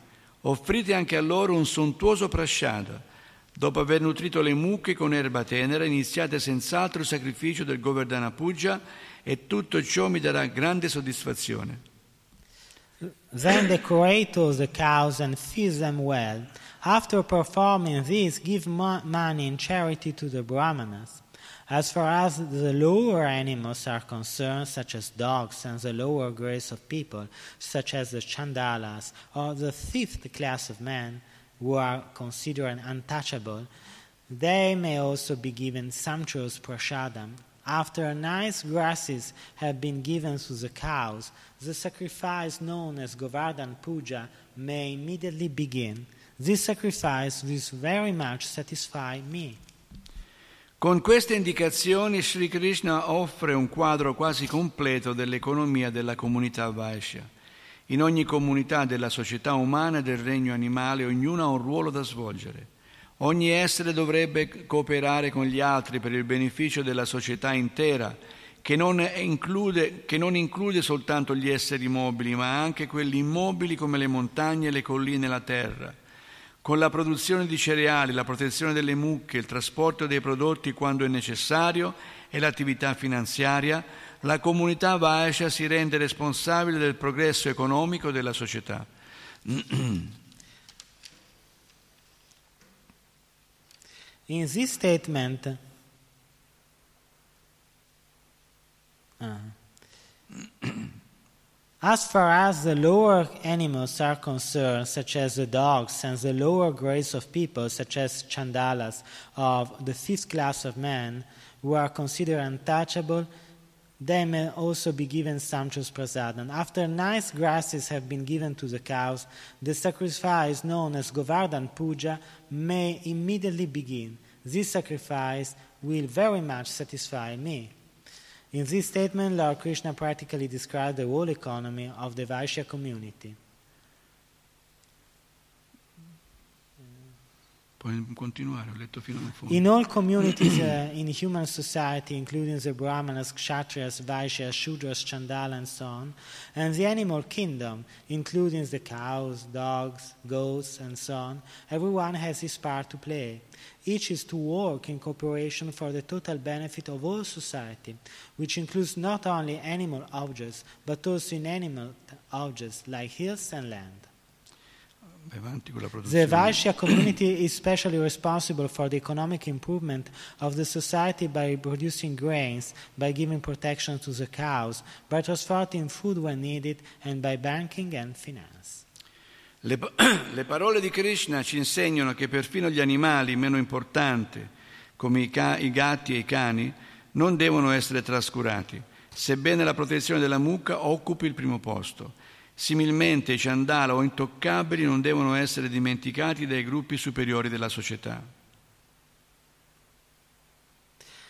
offrite anche a loro un sontuoso prasciada. Dopo aver nutrito le mucche con erba tenera, iniziate senz'altro il sacrificio del Govardhana Puja e tutto ciò mi darà grande soddisfazione. Then decorate all the cows and feed them well. After performing this, give money in charity to the brahmanas. As far as the lower animals are concerned, such as dogs and the lower grades of people, such as the chandalas or the fifth class of men, who are considered untouchable, they may also be given sumptuous prasadam. After nice grasses have been given to the cows, the sacrifice known as Govardhan Puja may immediately begin. This sacrifice will very much satisfy me. Con queste indicazioni Sri Krishna offre un quadro quasi completo dell'economia della comunità Vaishya. In ogni comunità della società umana e del regno animale ognuno ha un ruolo da svolgere. Ogni essere dovrebbe cooperare con gli altri per il beneficio della società intera, che non, include, che non include soltanto gli esseri mobili, ma anche quelli immobili come le montagne, le colline e la terra. Con la produzione di cereali, la protezione delle mucche, il trasporto dei prodotti quando è necessario e l'attività finanziaria, la comunità Vaishya si rende responsabile del progresso economico della società. In this statement, uh, as far as the lower animals are concerned, such as the dogs, and the lower grades of people, such as chandalas of the fifth class of men, who are considered untouchable, they may also be given sumptuous prasadam. After nice grasses have been given to the cows, the sacrifice known as Govardhan Puja may immediately begin. This sacrifice will very much satisfy me. In this statement, Lord Krishna practically described the whole economy of the Vaishya community. Puoi continuare, ho letto fino alla fondo. In all communities uh, in human society, including the Brahmanas, Kshatriyas, Vaishyas, Shudras, Chandala, and so on, and the animal kingdom, including the cows, dogs, goats, and so on, everyone has his part to play. Each is to work in cooperation for the total benefit of all society, which includes not only animal objects, but also inanimate objects like hills and land. Vai avanti con la The. Vaishya community is specially responsible for the economic improvement of the society by producing grains, by giving protection to the cows, by transporting food when needed, and by banking and finance. Le, le parole di Krishna ci insegnano che perfino gli animali meno importanti, come i, ca- i gatti e i cani, non devono essere trascurati, sebbene la protezione della mucca occupi il primo posto. Similmente i ciandala o intoccabili non devono essere dimenticati dai gruppi superiori della società.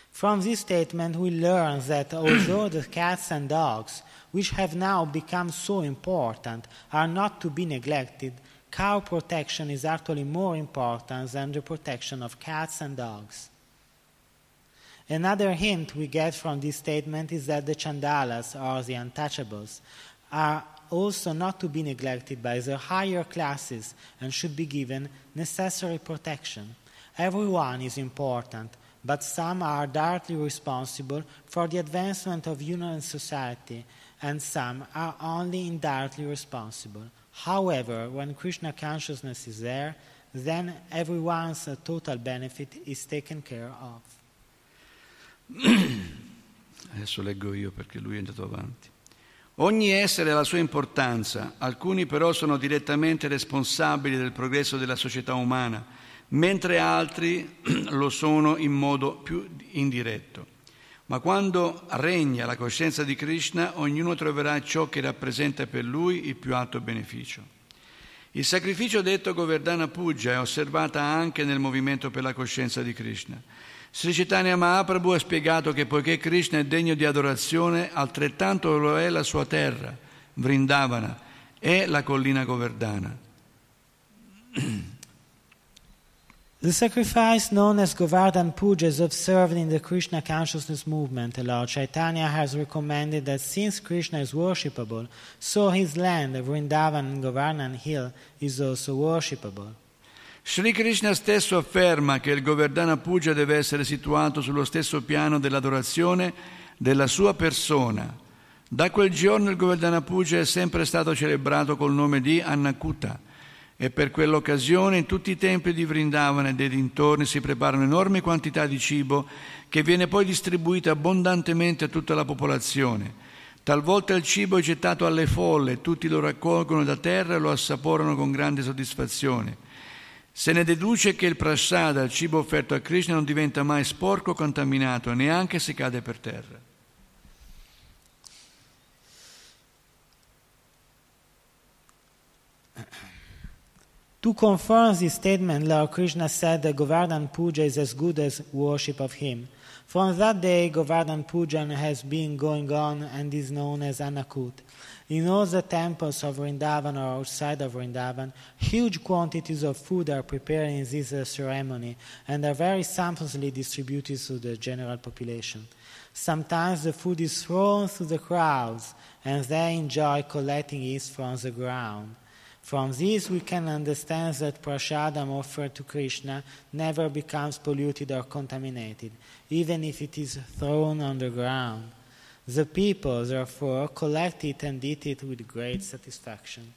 From this statement, we learn that although the cats and dogs, which have now become so important, are not to be neglected, cow protection is actually more important than the protection of cats and dogs. Another hint we get from this statement is that the chandalas, or the untouchables, are also not to be neglected by the higher classes and should be given necessary protection. Everyone is important, but some are directly responsible for the advancement of human society, and some are only indirectly responsible. However, when Krishna consciousness is there, then everyone's total benefit is taken care of. Adesso leggo io perché lui è andato avanti. Ogni essere ha la sua importanza, alcuni però sono direttamente responsabili del progresso della società umana, mentre altri lo sono in modo più indiretto. Ma quando regna la coscienza di Krishna, ognuno troverà ciò che rappresenta per lui il più alto beneficio. Il sacrificio detto Govardhana Puja è osservata anche nel movimento per la coscienza di Krishna. Sri Chaitanya Mahaprabhu ha spiegato che poiché Krishna è degno di adorazione, altrettanto lo è la sua terra, Vrindavana, e la collina Govardhana. The sacrifice known as Govardhan Puja is observed in the Krishna consciousness movement. Lord Chaitanya has recommended that since Krishna is worshipable, so his land, Vrindavan and Govardhan Hill, is also worshipable. Sri Krishna stesso afferma che il Govardhana Puja deve essere situato sullo stesso piano dell'adorazione della sua persona. Da quel giorno il Govardhana Puja è sempre stato celebrato col nome di Annakuta e per quell'occasione in tutti i templi di Vrindavana e dei dintorni si preparano enormi quantità di cibo che viene poi distribuito abbondantemente a tutta la popolazione. Talvolta il cibo è gettato alle folle, tutti lo raccolgono da terra e lo assaporano con grande soddisfazione. Se ne deduce che il prasada, il cibo offerto a Krishna, non diventa mai sporco o contaminato, neanche se cade per terra. To confirm this statement, Lord Krishna said that Govardhan Puja is as good as worship of him. From that day, Govardhan Puja has been going on and is known as Anakut. In all the temples of Vrindavan or outside of Vrindavan, huge quantities of food are prepared in this uh, ceremony and are very sumptuously distributed to the general population. Sometimes the food is thrown to the crowds and they enjoy collecting it from the ground. From this, we can understand that prasadam offered to Krishna never becomes polluted or contaminated, even if it is thrown on the ground. The people, therefore, collect it and eat it with great satisfaction.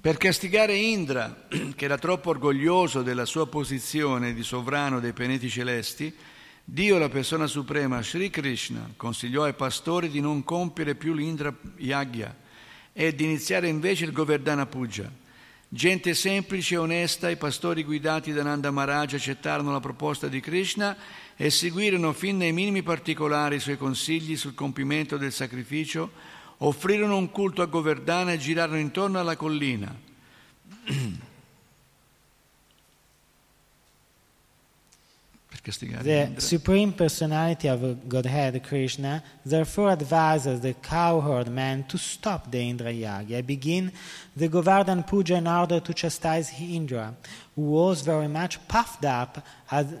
Per castigare Indra, che era troppo orgoglioso della sua posizione di sovrano dei pianeti celesti, Dio, la persona suprema, Sri Krishna, consigliò ai pastori di non compiere più l'Indra Yagya, e di iniziare invece il Govardhana Puja. Gente semplice e onesta, i pastori guidati da Nanda Maharaj accettarono la proposta di Krishna e seguirono fin nei minimi particolari i suoi consigli sul compimento del sacrificio, offrirono un culto a Govardhana e girarono intorno alla collina. The Supreme Personality of Godhead, Krishna, therefore advises the cowherd man to stop the Indra Yagya, begin the Govardhan Puja in order to chastise Indra, who was very much puffed up as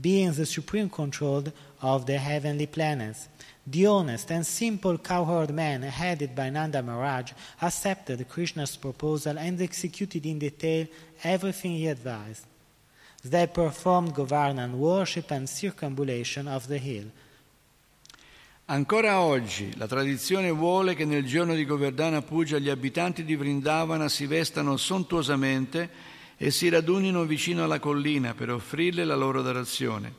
being the supreme control of the heavenly planets. The honest and simple cowherd man, headed by Nanda Maharaj, accepted Krishna's proposal and executed in detail everything he advised. They performed Govardhan worship and circumambulation of the hill. Ancora oggi la tradizione vuole che nel giorno di Govardhana Puja gli abitanti di Vrindavana si vestano sontuosamente e si radunino vicino alla collina per offrirle la loro adorazione,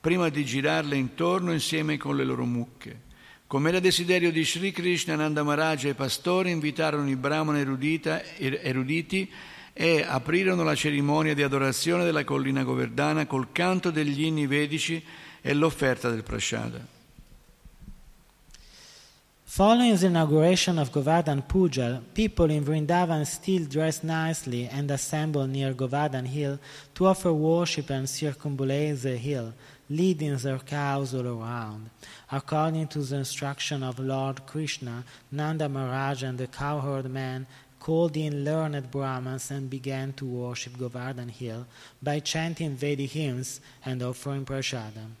prima di girarle intorno insieme con le loro mucche. Come era desiderio di Sri Krishna, Nanda Maharaj e i pastori invitarono i brahmana erudita, er-, eruditi e aprirono la cerimonia di adorazione della collina Govardhana col canto degli inni vedici e l'offerta del prasada. Following the inauguration of Govardhan Puja, people in Vrindavan still dress nicely and assemble near Govardhan Hill to offer worship and circumambulate the hill, leading their cows all around. According to the instruction of Lord Krishna, Nanda Maharaj and the cowherd man called in learned Brahmins and began to worship Govardhan Hill by chanting Vedic hymns and offering prasadam.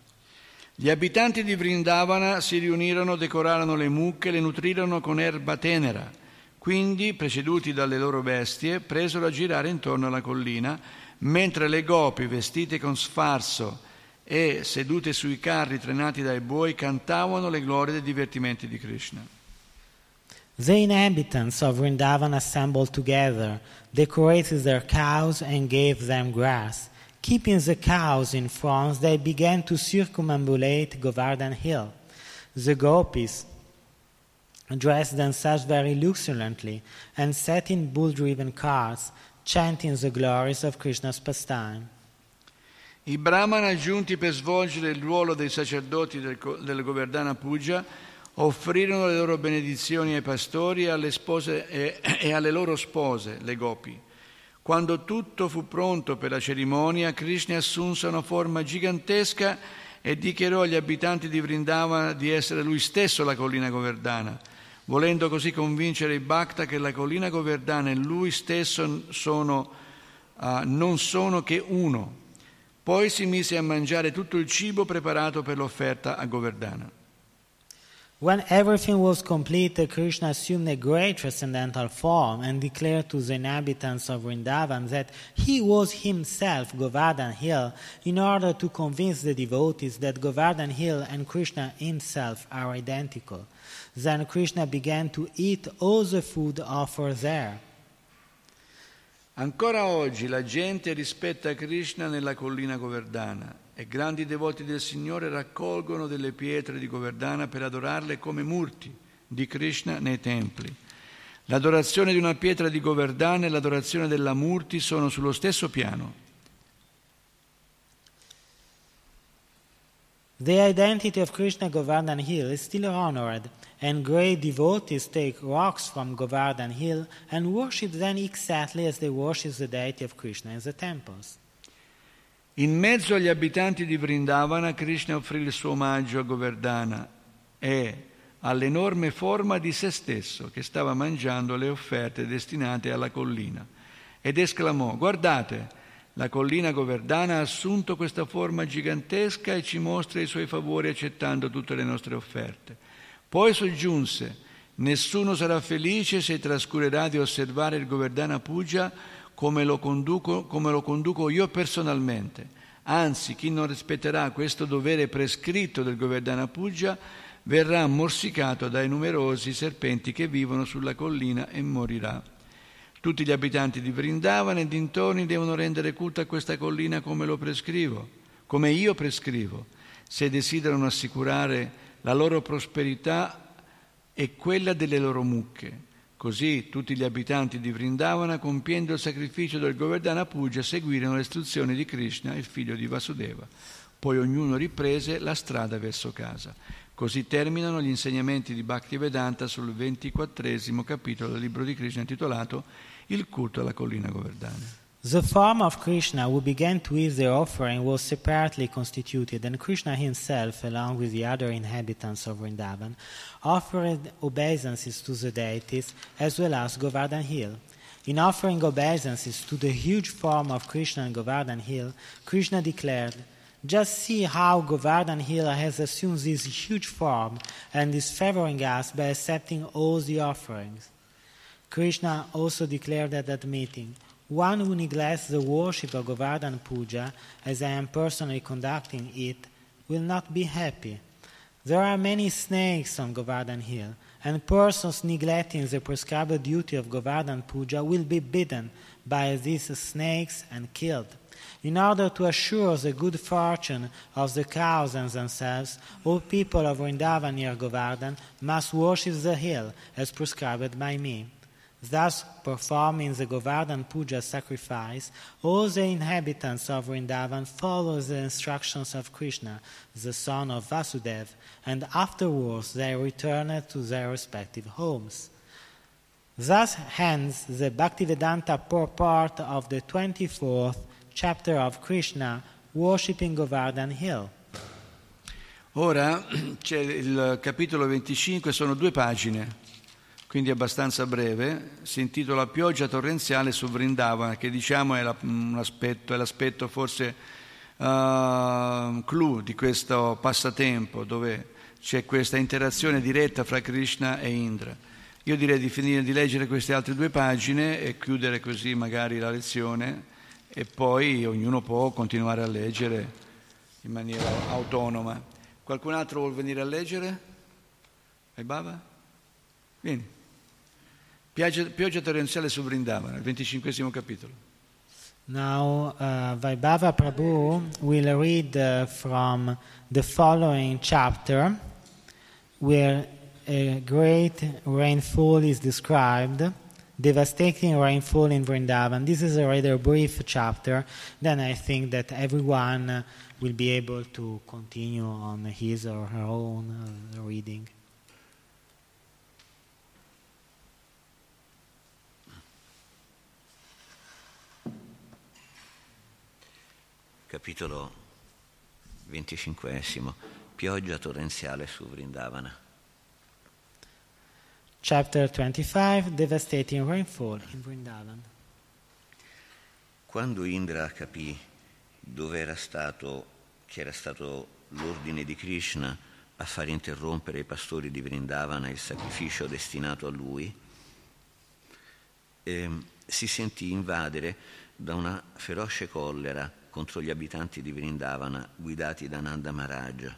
Gli abitanti di Vrindavana si riunirono, decorarono le mucche e le nutrirono con erba tenera. Quindi, preceduti dalle loro bestie, presero a girare intorno alla collina, mentre le gopi, vestite con sfarzo e sedute sui carri trainati dai buoi, cantavano le glorie dei divertimenti di Krishna. The inhabitants of Vrindavan assembled together, decorated their cows, and gave them grass. Keeping the cows in front, they began to circumambulate Govardhan Hill. The gopis dressed themselves very luxuriantly and sat in bull driven carts, chanting the glories of Krishna's pastime. I brahmana giunti per svolgere il ruolo dei sacerdoti del, del Govardhana Puja offrirono le loro benedizioni ai pastori e alle, spose, e, e alle loro spose, le gopi. Quando tutto fu pronto per la cerimonia, Krishna assunse una forma gigantesca e dichiarò agli abitanti di Vrindavana di essere lui stesso la collina Govardhana, volendo così convincere i Bhakta che la collina Govardhana e lui stesso sono, uh, non sono che uno. Poi si mise a mangiare tutto il cibo preparato per l'offerta a Govardhana. When everything was complete, Krishna assumed a great transcendental form and declared to the inhabitants of Vrindavan that he was himself Govardhan Hill in order to convince the devotees that Govardhan Hill and Krishna himself are identical. Then Krishna began to eat all the food offered there. Ancora oggi la gente rispetta Krishna nella collina Govardhana e grandi devoti del Signore raccolgono delle pietre di Govardhana per adorarle come murti di Krishna nei templi. L'adorazione di una pietra di Govardhana e l'adorazione della murti sono sullo stesso piano. The identity of Krishna Govardhan Hill is still honored, and great devotees take rocks from Govardhan Hill and worship them exactly as they worship the deity of Krishna in the temples. In mezzo agli abitanti di Vrindavana, Krishna offrì il suo omaggio a Govardhana e all'enorme forma di se stesso che stava mangiando le offerte destinate alla collina ed esclamò: Guardate, la collina Govardhana ha assunto questa forma gigantesca e ci mostra i suoi favori accettando tutte le nostre offerte. Poi soggiunse: Nessuno sarà felice se trascurerà di osservare il Govardhana Puja come lo, conduco, come lo conduco io personalmente. Anzi, chi non rispetterà questo dovere prescritto del Govardhana Puja verrà morsicato dai numerosi serpenti che vivono sulla collina e morirà. Tutti gli abitanti di Vrindavana e dintorni devono rendere culto a questa collina come lo prescrivo, come io prescrivo, se desiderano assicurare la loro prosperità e quella delle loro mucche. Così tutti gli abitanti di Vrindavana, compiendo il sacrificio del Govardhana Puja, seguirono le istruzioni di Krishna, il figlio di Vasudeva. Poi ognuno riprese la strada verso casa. Così terminano gli insegnamenti di Bhaktivedanta sul ventiquattresimo capitolo del libro di Krishna intitolato Il culto alla collina Govardhana. The form of Krishna who began to eat the offering was separately constituted, and Krishna himself, along with the other inhabitants of Vrindavan, offered obeisances to the deities as well as Govardhan Hill. In offering obeisances to the huge form of Krishna and Govardhan Hill, Krishna declared, Just see how Govardhan Hill has assumed this huge form and is favoring us by accepting all the offerings. Krishna also declared at that meeting, One who neglects the worship of Govardhan Puja, as I am personally conducting it, will not be happy. There are many snakes on Govardhan Hill, and persons neglecting the prescribed duty of Govardhan Puja will be bitten by these snakes and killed. In order to assure the good fortune of the cows and themselves, all people of Vrindavan near Govardhan must worship the hill as prescribed by me. Thus, performing the Govardhan Puja sacrifice, all the inhabitants of Vrindavan follow the instructions of Krishna, the son of Vasudeva, and afterwards they return to their respective homes. Thus ends the Bhaktivedanta purport of the 24th chapter of Krishna, worshipping Govardhan Hill. Ora c'è il capitolo 25, sono due pagine, quindi abbastanza breve, si intitola Pioggia torrenziale su Vrindavana, che diciamo è, la, un aspetto, è l'aspetto forse uh, clou di questo passatempo, dove c'è questa interazione diretta fra Krishna e Indra. Io direi di finire di leggere queste altre due pagine e chiudere così magari la lezione e poi ognuno può continuare a leggere in maniera autonoma. Qualcun altro vuol venire a leggere? Hai Baba? Vieni. Pioggia, pioggia torrenziale su Vrindavana, il 25 capitolo. Now, uh, Vaibhava Prabhu will read uh, from the following chapter where a great rainfall is described, devastating rainfall in Vrindavan. This is a rather brief chapter. Then I think that everyone will be able to continue on his or her own uh, reading. Capitolo 25. Pioggia torrenziale su Vrindavana. Chapter 25 Devastating Rainfall in Vrindavan. Quando Indra capì dove era stato, che era stato l'ordine di Krishna a far interrompere ai pastori di Vrindavana il sacrificio destinato a lui, eh, si sentì invadere da una feroce collera contro gli abitanti di Vrindavana guidati da Nanda Maharaj.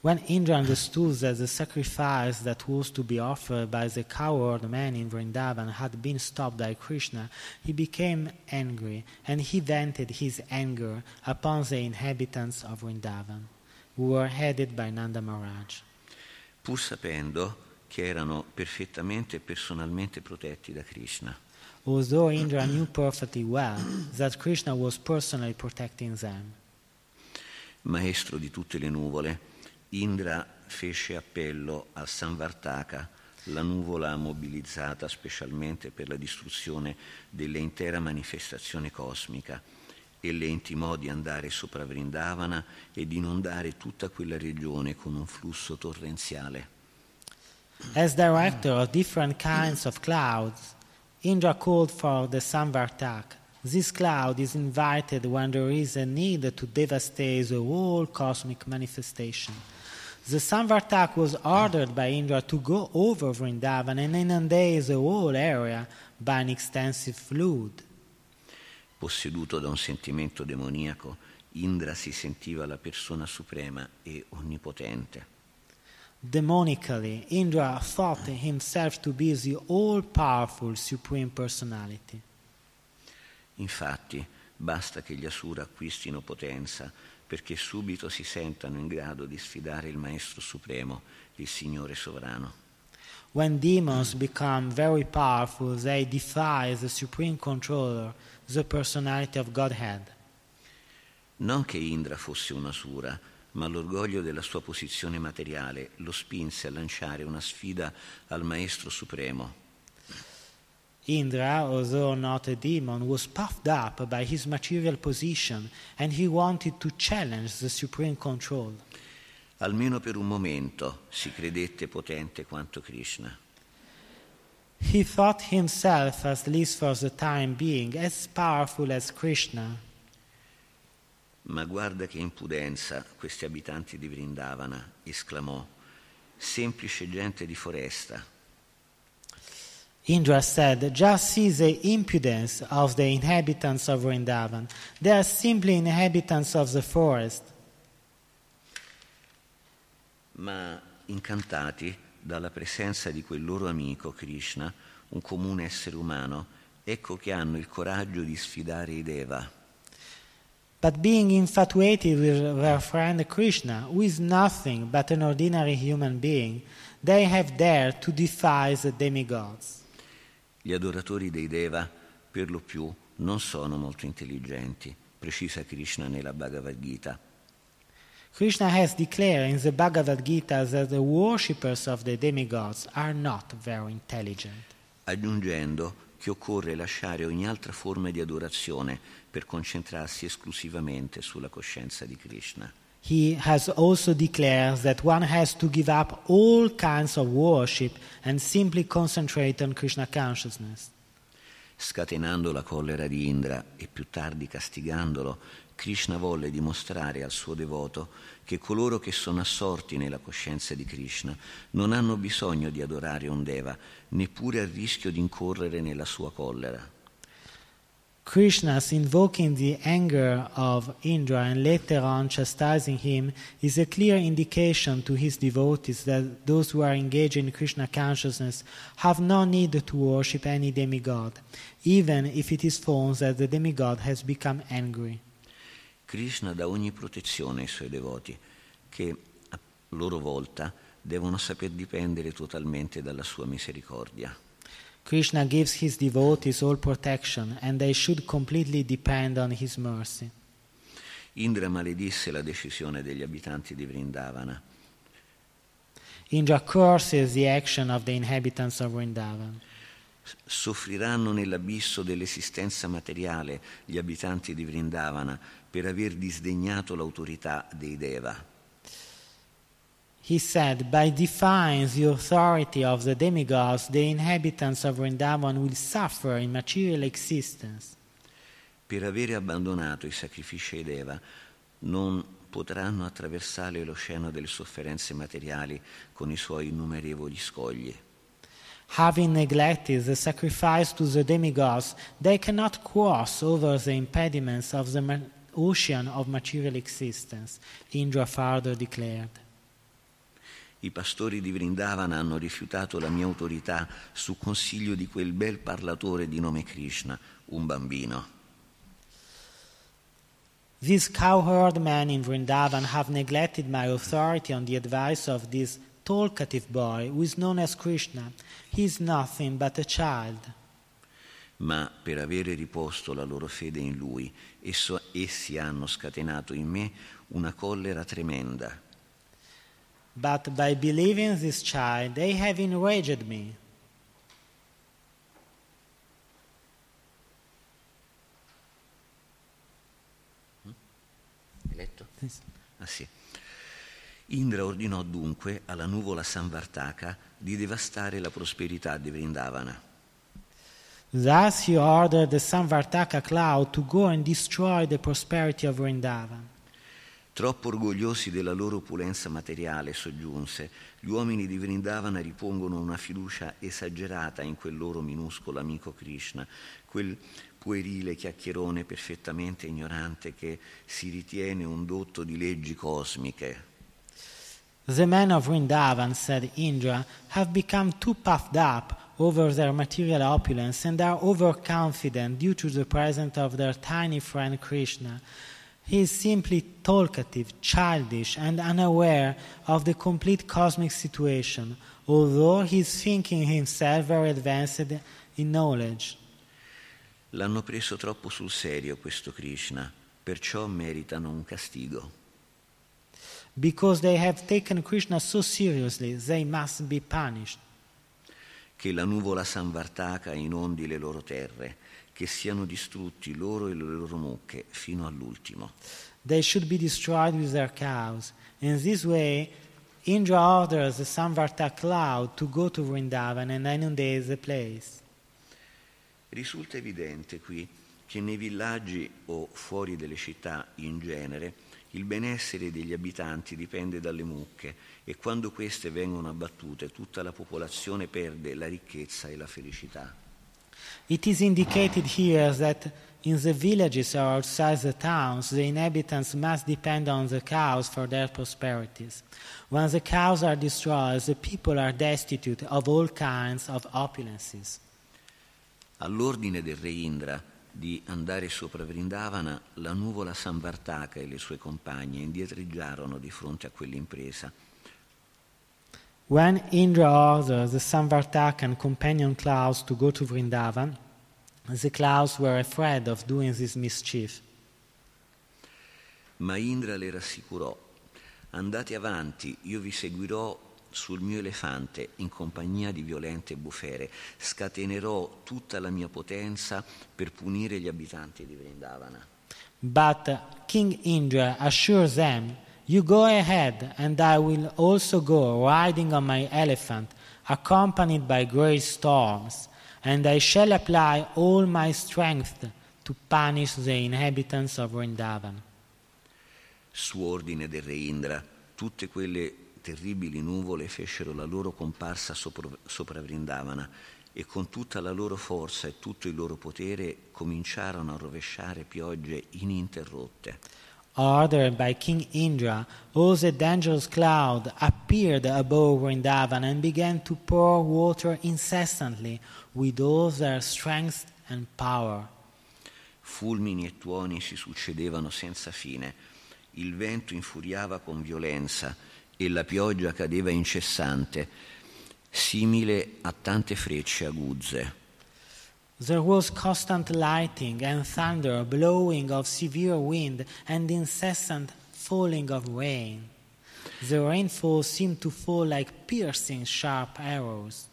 When Indra understood that the sacrifice that was to be offered by the coward man in Vrindavan had been stopped by Krishna, he became angry and he vented his anger upon the inhabitants of Vrindavan, who were headed by Nanda Maharaj. Pur sapendo che erano perfettamente e personalmente protetti da Krishna. Although Indra knew perfectly well that Krishna was personally protecting them. Maestro di tutte le nuvole, Indra fece appello al Samvartaka, la nuvola mobilizzata specialmente per la distruzione dell'intera manifestazione cosmica, e le intimò di andare sopra Vrindavana ed inondare tutta quella regione con un flusso torrenziale. As director of different kinds of clouds, Indra called for the Samvartak. This cloud is invited when there is a need to devastate the whole cosmic manifestation. The Samvartak was ordered by Indra to go over Vrindavan and inundate the whole area by an extensive flood. Posseduto da un sentimento demoniaco, Indra si sentiva la persona suprema e onnipotente. Demonically, Indra thought himself to be the all powerful Supreme Personality. Infatti, basta che gli Asura acquistino potenza perché subito si sentano in grado di sfidare il Maestro Supremo, il Signore Sovrano. When demons become very powerful, they defy the Supreme Controller, the personality of Godhead. Non che Indra fosse un Asura, ma l'orgoglio della sua posizione materiale lo spinse a lanciare una sfida al Maestro Supremo. Indra, although not a demon, was puffed up by his material position and he wanted to challenge the supreme control. Almeno per un momento si credette potente quanto Krishna. He thought himself, at least for the time being, as powerful as Krishna. Ma guarda che impudenza questi abitanti di Vrindavana, esclamò, semplice gente di foresta. Indra said, Just see the impudence of the inhabitants of Vrindavan. They are simply inhabitants of the forest. Ma incantati dalla presenza di quel loro amico Krishna, un comune essere umano, ecco che hanno il coraggio di sfidare i Deva. But being infatuated with their friend Krishna, who is nothing but an ordinary human being, they have dared to defy the demigods. Gli adoratori dei Deva, per lo più, non sono molto intelligenti, precisa Krishna nella Bhagavad Gita. Krishna has declared in the Bhagavad Gita that the worshippers of the demigods are not very intelligent. aggiungendo che occorre lasciare ogni altra forma di adorazione per concentrarsi esclusivamente sulla coscienza di Krishna. He has also declared that one has to give up all kinds of worship and simply concentrate on Krishna consciousness. Scatenando la collera di Indra e più tardi castigandolo, Krishna volle dimostrare al suo devoto che coloro che sono assorti nella coscienza di Krishna non hanno bisogno di adorare un Deva, neppure a rischio di incorrere nella sua collera. Krishna's invoking the anger of Indra and later on chastising him is a clear indication to his devotees that those who are engaged in Krishna consciousness have no need to worship any demigod, even if it is found that the demigod has become angry. Krishna dà ogni protezione ai suoi devoti, che a loro volta devono saper dipendere totalmente dalla sua misericordia. Krishna gives his devotees all protection and they should completely depend on his mercy. Indra maledisse la decisione degli abitanti di Vrindavana. Indra curses the action of the inhabitants of Vrindavan. Soffriranno nell'abisso dell'esistenza materiale gli abitanti di Vrindavana per aver disdegnato l'autorità dei Deva. He said, By defying the authority of the demigods, the inhabitants of Vrindavan will suffer in material existence. Per avere abbandonato i sacrifici ai Deva non potranno attraversare l'oceano delle sofferenze materiali con i suoi innumerevoli scogli. Having neglected the sacrifice to the demigods, they cannot cross over the impediments of the ocean of material existence, Indra further declared. I pastori di Vrindavana hanno rifiutato la mia autorità su consiglio di quel bel parlatore di nome Krishna, un bambino. These cowherd men in Vrindavan have neglected my authority on the advice of this talkative boy who is known as Krishna. He is nothing but a child. Ma per avere riposto la loro fede in lui, esso, essi hanno scatenato in me una collera tremenda. But by believing this child, they have enraged me. Hai letto? Ah sì. Indra ordinò dunque alla nuvola Samvartaka di devastare la prosperità di Vrindavana. Thus he ordered the Samvartaka cloud to go and destroy the prosperity of Vrindavan. Troppo orgogliosi della loro opulenza materiale, soggiunse, gli uomini di Vrindavana ripongono una fiducia esagerata in quel loro minuscolo amico Krishna, quel puerile chiacchierone perfettamente ignorante che si ritiene un dotto di leggi cosmiche. The men of Vrindavan, said Indra, have become too puffed up over their material opulence and are overconfident due to the presence of their tiny friend Krishna. He is simply talkative, childish, and unaware of the complete cosmic situation, although he is thinking himself very advanced in knowledge. L'hanno preso troppo sul serio questo Krishna, perciò meritano un castigo. Because they have taken Krishna so seriously, they must be punished. Che la nuvola Samvartaka inondi le loro terre, che siano distrutti loro e le loro mucche fino all'ultimo. They should be destroyed with their cows. In this way, Indra orders the Samvarta cloud to go to Vrindavan and inundate the place. Risulta evidente qui che nei villaggi o fuori delle città in genere il benessere degli abitanti dipende dalle mucche e quando queste vengono abbattute tutta la popolazione perde la ricchezza e la felicità. It is indicated here that in the villages or outside the towns, the inhabitants must depend on the cows for their prosperities. When the cows are destroyed, the people are destitute of all kinds of opulences. All'ordine del re Indra di andare sopra Vrindavana, la nuvola Samvartaka e le sue compagne indietreggiarono di fronte a quell'impresa. When Indra ordered the Samvartaka and companion clouds to go to Vrindavan, the clouds were afraid of doing this mischief. Ma Indra le rassicurò, andate avanti, io vi seguirò sul mio elefante in compagnia di violente bufere, scatenerò tutta la mia potenza per punire gli abitanti di Vrindavana. But King Indra assured them, You go ahead, and I will also go riding on my elephant, accompanied by great storms, and I shall apply all my strength to punish the inhabitants of Vrindavan. Su ordine del re Indra, tutte quelle terribili nuvole fecero la loro comparsa sopra, sopra Vrindavana e con tutta la loro forza e tutto il loro potere cominciarono a rovesciare piogge ininterrotte. Ordered by King Indra, also a dangerous cloud appeared above Vrindavan and began to pour water incessantly with all their strength and power. Fulmini e tuoni si succedevano senza fine, il vento infuriava con violenza e la pioggia cadeva incessante, simile a tante frecce aguzze. There was constant lightning and thunder, blowing of severe wind, and incessant falling of rain. The rainfall seemed to fall like piercing sharp arrows.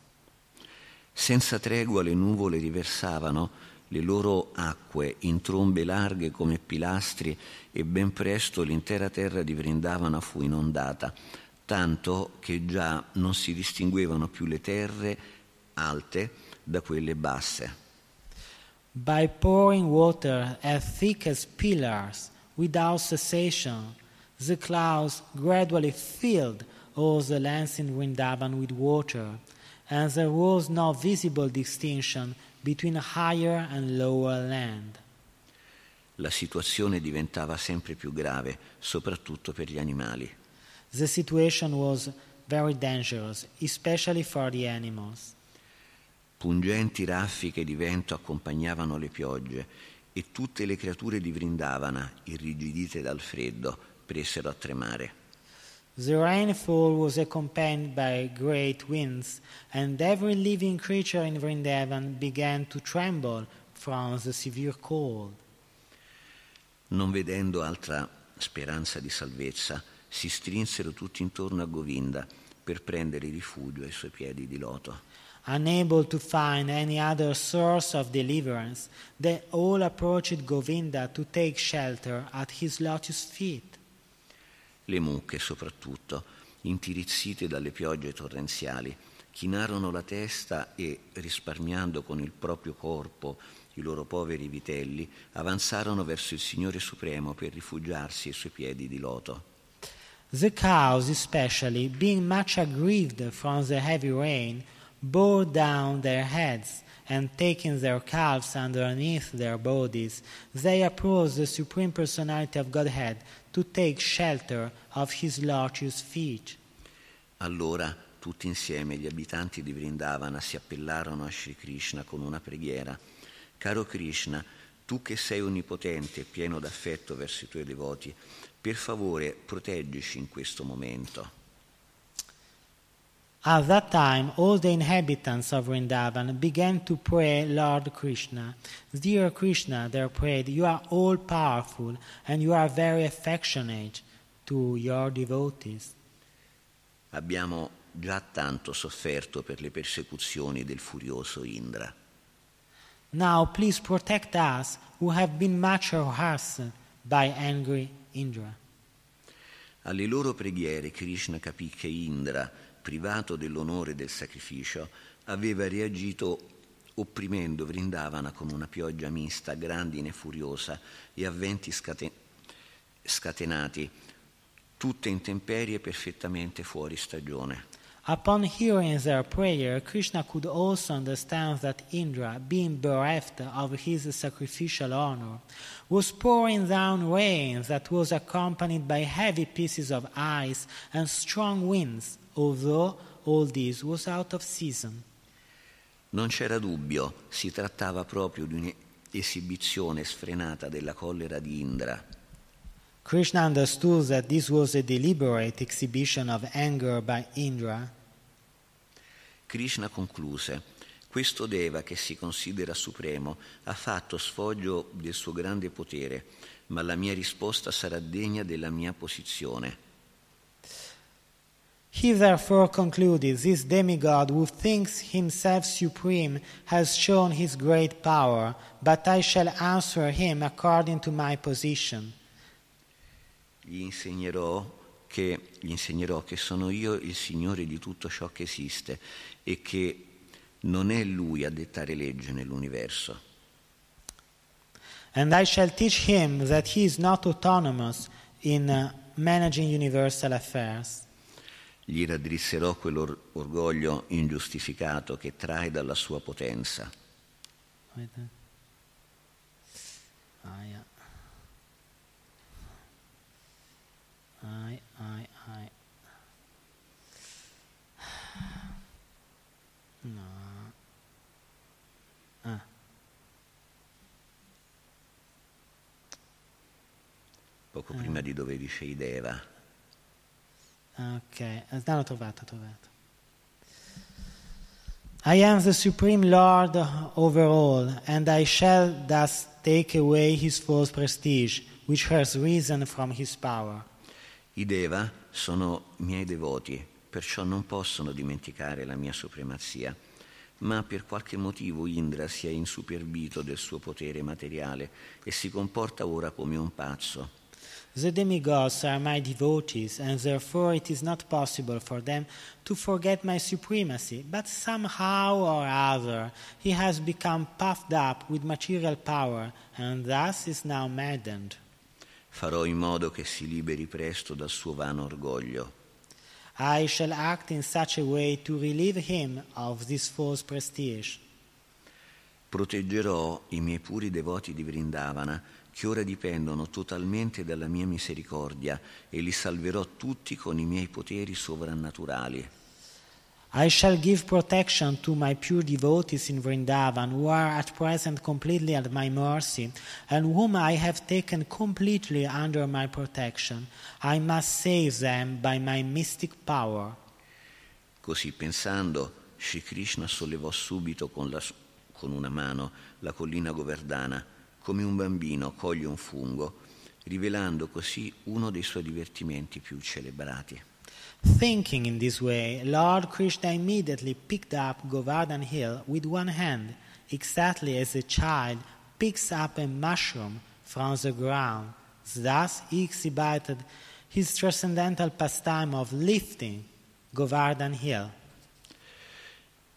Senza tregua le nuvole riversavano le loro acque in trombe larghe come pilastri e ben presto l'intera terra di Vrindavana fu inondata, tanto che già non si distinguevano più le terre alte da quelle basse. By pouring water as thick as pillars without cessation, the clouds gradually filled all the lands in Vrindavan with water, and there was no visible distinction between higher and lower land. La situazione diventava sempre più grave, soprattutto per gli animali. The situation was very dangerous, especially for the animals. Pungenti raffiche di vento accompagnavano le piogge e tutte le creature di Vrindavana, irrigidite dal freddo, presero a tremare. The rainfall was accompanied by great winds, and every living creature in Vrindavan began to tremble from the severe cold. Non vedendo altra speranza di salvezza, si strinsero tutti intorno a Govinda per prendere rifugio ai suoi piedi di loto. Unable to find any other source of deliverance, they all approached Govinda to take shelter at his lotus feet. Le mucche, soprattutto, intirizzite dalle piogge torrenziali, chinarono la testa e, risparmiando con il proprio corpo i loro poveri vitelli, avanzarono verso il Signore Supremo per rifugiarsi ai suoi piedi di loto. The cows, especially, being much aggrieved from the heavy rain, bore down their heads, and taking their calves underneath their bodies, they approached the Supreme Personality of Godhead to take shelter of his lotus feet. Allora tutti insieme gli abitanti di Vrindavana si appellarono a Sri Krishna con una preghiera. Caro Krishna, tu che sei onnipotente e pieno d'affetto verso i tuoi devoti, per favore proteggici in questo momento. At that time, all the inhabitants of Vrindavan began to pray Lord Krishna. Dear Krishna, they prayed, you are all powerful and you are very affectionate to your devotees. Abbiamo già tanto sofferto per le persecuzioni del furioso Indra. Now, please protect us who have been much harassed by angry Indra. Alle loro preghiere Krishna capì che Indra, privato dell'onore del sacrificio, aveva reagito opprimendo Vrindavana con una pioggia mista, grandine furiosa e a venti scate- scatenati, tutte intemperie perfettamente fuori stagione. Upon hearing their prayer, Krishna could also understand that Indra, being bereft of his sacrificial honor, was pouring down rain that was accompanied by heavy pieces of ice and strong winds, although all this was out of season. Non c'era dubbio, si trattava proprio di un'esibizione sfrenata della collera di Indra. Krishna understood that this was a deliberate exhibition of anger by Indra. Krishna concluse, questo Deva che si considera supremo ha fatto sfoggio del suo grande potere, ma la mia risposta sarà degna della mia posizione. He therefore concluded, This demigod who thinks himself supreme has shown his great power, but I shall answer him according to my position. Gli insegnerò che, gli insegnerò che sono io il Signore di tutto ciò che esiste e che non è Lui a dettare legge nell'universo. And I shall teach him that he is not autonomous in uh, managing universal affairs. Gli raddrizzerò quell'orgoglio ingiustificato che trae dalla sua potenza. Aia. Ai, ai, ai. No. Ah. Poco prima di dove dice Ideva. Ok, no, l'ho trovato, trovato. I am the supreme Lord over all, and I shall thus take away his false prestige, which has risen from his power. I Deva sono miei devoti, perciò non possono dimenticare la mia supremazia, ma per qualche motivo Indra si è insuperbito del suo potere materiale e si comporta ora come un pazzo. The demigods are my devotees, and therefore it is not possible for them to forget my supremacy. But somehow or other he has become puffed up with material power, and thus is now maddened. Farò in modo che si liberi presto dal suo vano orgoglio. I shall act in such a way to relieve him of this false prestige. Proteggerò i miei puri devoti di Vrindavana, che ora dipendono totalmente dalla mia misericordia, e li salverò tutti con i miei poteri sovrannaturali. I shall give protection to my pure devotees in Vrindavan, who are at present completely at my mercy, and whom I have taken completely under my protection. I must save them by my mystic power. Così pensando, Shri Krishna sollevò subito con, la, con una mano la collina Govardhana, come un bambino coglie un fungo, rivelando così uno dei suoi divertimenti più celebrati. Thinking in this way, Lord Krishna immediately picked up Govardhan Hill with one hand, exactly as a child picks up a mushroom from the ground. Thus, he exhibited his transcendental pastime of lifting Govardhan Hill.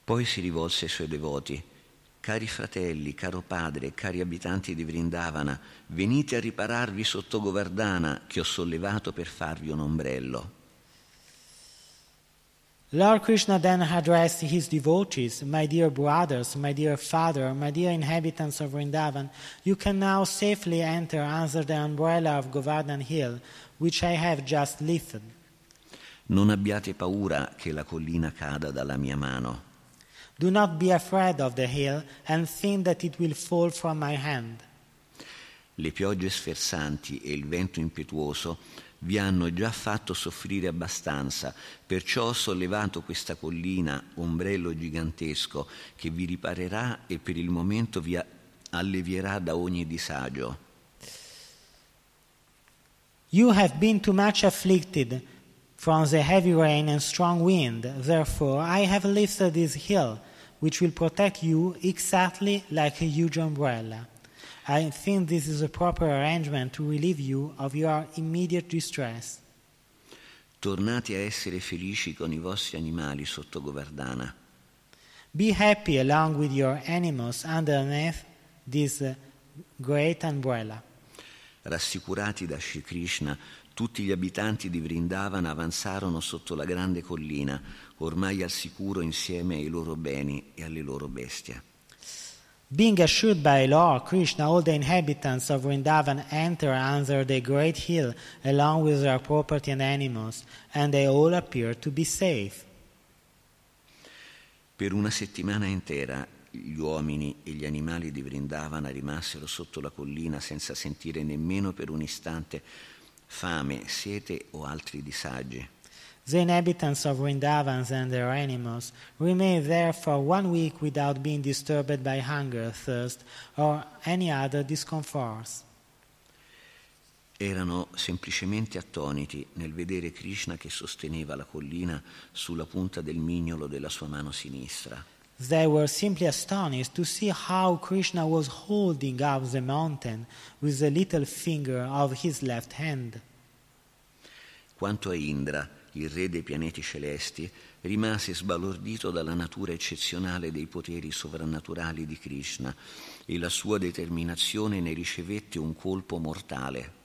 Poi si rivolse ai suoi devoti. Cari fratelli, caro padre, cari abitanti di Vrindavana, venite a ripararvi sotto Govardhana che ho sollevato per farvi un ombrello. Lord Krishna then addressed his devotees, My dear brothers, my dear father, my dear inhabitants of Vrindavan, you can now safely enter under the umbrella of Govardhan Hill, which I have just lifted. Non abbiate paura che la collina cada dalla mia mano. Do not be afraid of the hill and think that it will fall from my hand. Le piogge sferzanti e il vento impetuoso vi hanno già fatto soffrire abbastanza, perciò ho sollevato questa collina, ombrello gigantesco, che vi riparerà e per il momento vi allevierà da ogni disagio. You have been too much afflicted from the heavy rain and strong wind, therefore I have lifted this hill, which will protect you exactly like a huge umbrella. I think this is a proper arrangement to relieve you of your immediate distress. Tornate a essere felici con i vostri animali sotto Govardhana. Be happy along with your animals underneath this great umbrella. Rassicurati da Shri Krishna, tutti gli abitanti di Vrindavana avanzarono sotto la grande collina, ormai al sicuro insieme ai loro beni e alle loro bestie. Being assured by Lord Krishna, all the inhabitants of Vrindavan enter under the great hill along with their property and animals, and they all appear to be safe. Per una settimana intera gli uomini e gli animali di Vrindavana rimasero sotto la collina senza sentire nemmeno per un istante fame, sete o altri disagi. The inhabitants of Vrindavans and their animals remained there for one week without being disturbed by hunger, thirst, or any other discomforts. Erano semplicemente attoniti nel vedere Krishna che sosteneva la collina sulla punta del mignolo della sua mano sinistra. They were simply astonished to see how Krishna was holding up the mountain with the little finger of his left hand. Quanto a Indra, il re dei pianeti celesti, rimase sbalordito dalla natura eccezionale dei poteri sovrannaturali di Krishna e la sua determinazione ne ricevette un colpo mortale.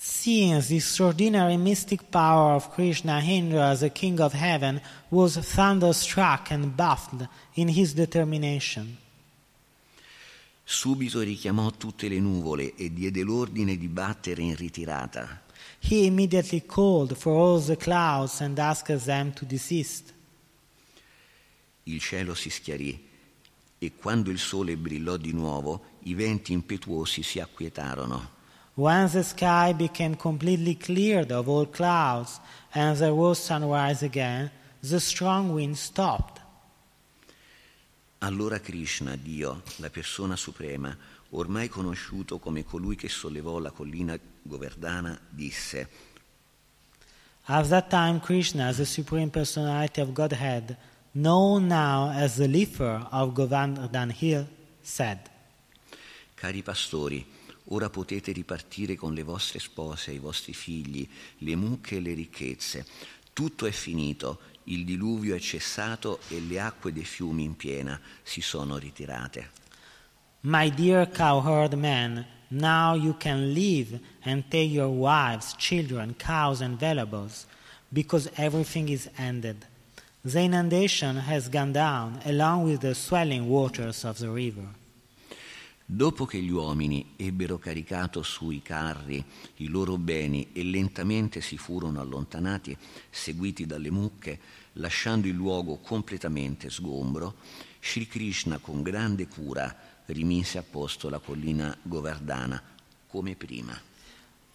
Seeing the extraordinary mystic power of Krishna, Indra, the king of heaven, was thunderstruck and baffled in his determination. Subito richiamò tutte le nuvole e diede l'ordine di battere in ritirata. He immediately called for all the clouds and asked them to desist. Il cielo si schiarì e quando il sole brillò di nuovo, i venti impetuosi si acquietarono. When the sky became completely cleared of all clouds and there was sunrise again, the strong wind stopped. Allora Krishna, Dio, la persona suprema, ormai conosciuto come colui che sollevò la collina Govardhana, disse, At that time, Krishna, the Supreme Personality of Godhead, known now as the lifter of Govardhan Hill, said, Cari pastori, ora potete ripartire con le vostre spose i vostri figli, le mucche e le ricchezze. Tutto è finito, il diluvio è cessato e le acque dei fiumi in piena si sono ritirate. My dear cowherd men, now you can leave and take your wives, children, cows, and valuables, because everything is ended. The inundation has gone down along with the swelling waters of the river. Dopo che gli uomini ebbero caricato sui carri i loro beni e lentamente si furono allontanati, seguiti dalle mucche, lasciando il luogo completamente sgombro, Sri Krishna con grande cura rimise a posto la collina Govardhana come prima.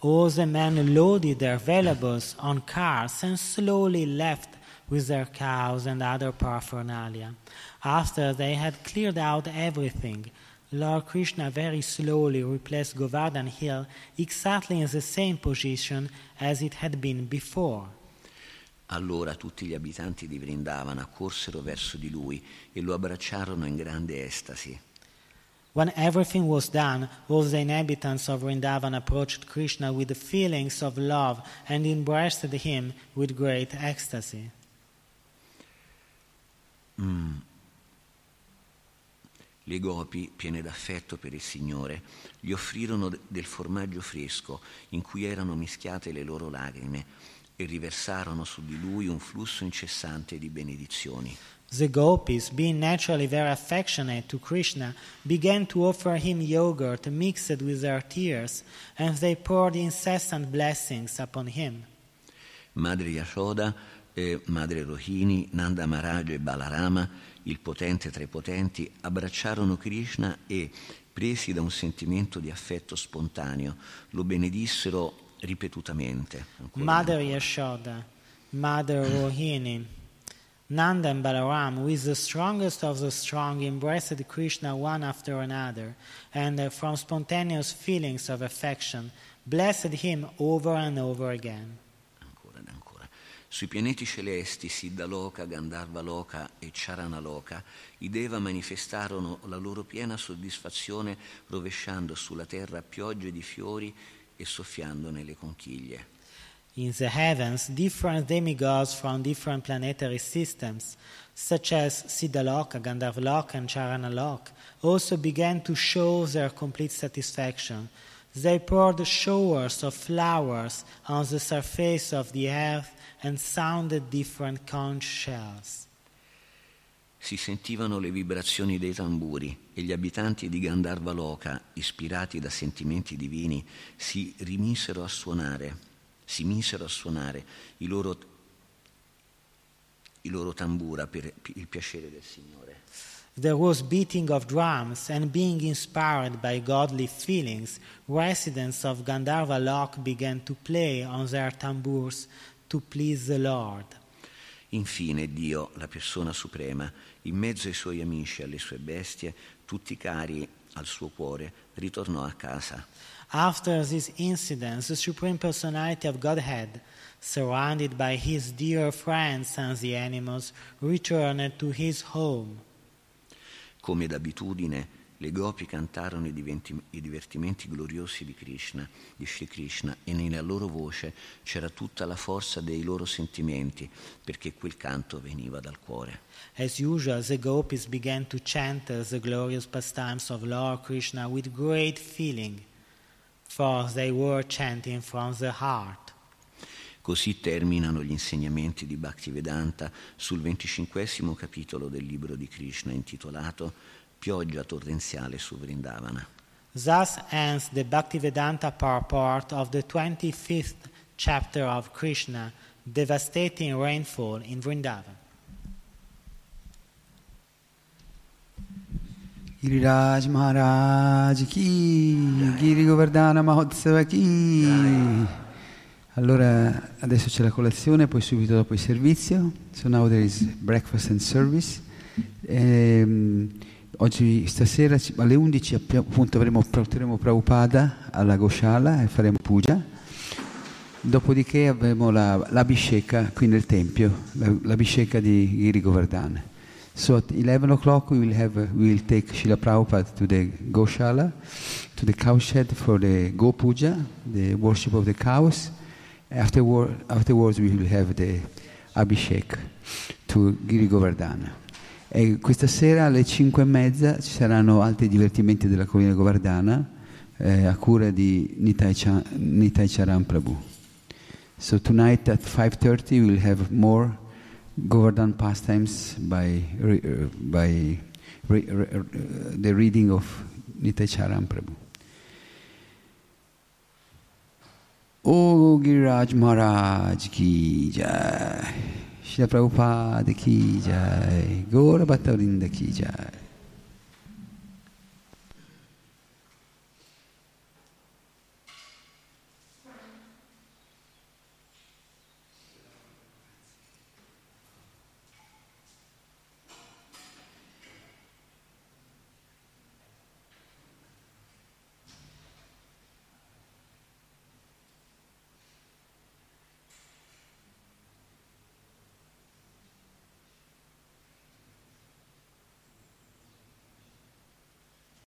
All the men loaded their valuables on cars and slowly left with their cows and other paraphernalia. After they had cleared out everything, Lord Krishna very slowly replaced Govardhan Hill exactly in the same position as it had been before. Allora tutti gli abitanti di Vrindavana corsero verso di lui e lo abbracciarono in grande estasi. When everything was done, all the inhabitants of Vrindavan approached Krishna with feelings of love and embraced him with great ecstasy. Le gopi, piene d'affetto per il Signore, gli offrirono de- del formaggio fresco in cui erano mischiate le loro lacrime e riversarono su di lui un flusso incessante di benedizioni. The gopis, being naturally very affectionate to Krishna, began to offer him yogurt mixed with their tears, and they poured incessant blessings upon him. Madre Yashoda, eh, Madre Rohini, Nanda Maharaj e Balarama, il potente tra i potenti, abbracciarono Krishna e, presi da un sentimento di affetto spontaneo, lo benedissero ripetutamente. Mother Yashoda, Mother Rohini, Nanda and Balaram, with the strongest of the strong, embraced Krishna one after another, and uh, from spontaneous feelings of affection, blessed him over and over again. Sui pianeti celesti, Siddhaloka, Gandharvaloka e Charanaloka, i Deva manifestarono la loro piena soddisfazione rovesciando sulla terra piogge di fiori e soffiando nelle conchiglie. In the heavens, different demigods from different planetary systems, such as Siddhaloka, Gandharvaloka, and Charanaloka, also began to show their complete satisfaction. They poured showers of flowers on the surface of the earth and sounded different conch shells. Si sentivano le vibrazioni dei tamburi e gli abitanti di Gandharvaloka, ispirati da sentimenti divini, si rimisero a suonare, si misero a suonare i loro, i loro tambura per il piacere del Signore. There was beating of drums, and being inspired by godly feelings, residents of Gandharva Lok began to play on their tambours to please the Lord. Infine Dio, la persona suprema, in mezzo ai suoi amici e alle sue bestie, tutti cari al suo cuore, ritornò a casa. After this incident, the Supreme Personality of Godhead, surrounded by his dear friends and the animals, returned to his home. Come d'abitudine, le gopi cantarono i, diventi- i divertimenti gloriosi di Krishna, di Sri Krishna, e nella loro voce c'era tutta la forza dei loro sentimenti, perché quel canto veniva dal cuore. As usual, the gopis began to chant the glorious pastimes of Lord Krishna with great feeling, for they were chanting from the heart. Così terminano gli insegnamenti di Bhaktivedanta sul venticinquesimo capitolo del libro di Krishna intitolato Pioggia torrenziale su Vrindavana. Thus ends the Bhaktivedanta purport of the 25th chapter of Krishna, devastating rainfall in Vrindavan. Giriraj Maharaj chi, Giri Govardhana Mahotsava chi. Allora adesso c'è la colazione, poi subito dopo il servizio. So now there is breakfast and service. Ehm, oggi stasera alle 11 appi- appunto avremo, porteremo Prabhupada alla Goshala e faremo puja. Dopodiché avremo la, l'abhisheka qui nel tempio, la, l'abhisheka di Giri Govardhana. So at 11 o'clock we will have we will take Srila Prabhupada to the Goshala, to the cowshed for the Go Puja, the worship of the cows. Afterward, afterwards we will have the Abhishek to Giri Govardhana. E questa sera alle 5 e mezza ci saranno altri divertimenti della collina Govardhana eh, a cura di Nitai, Cha- Nitai Charan Prabhu. So tonight at 5:30 we will have more Govardhan pastimes by uh, by re, re, uh, the reading of Nitai Charan Prabhu. O Giriraj Maharaj ki jai, Srila Prabhupada ki jai, Gaura Bhattavrinda ki jai.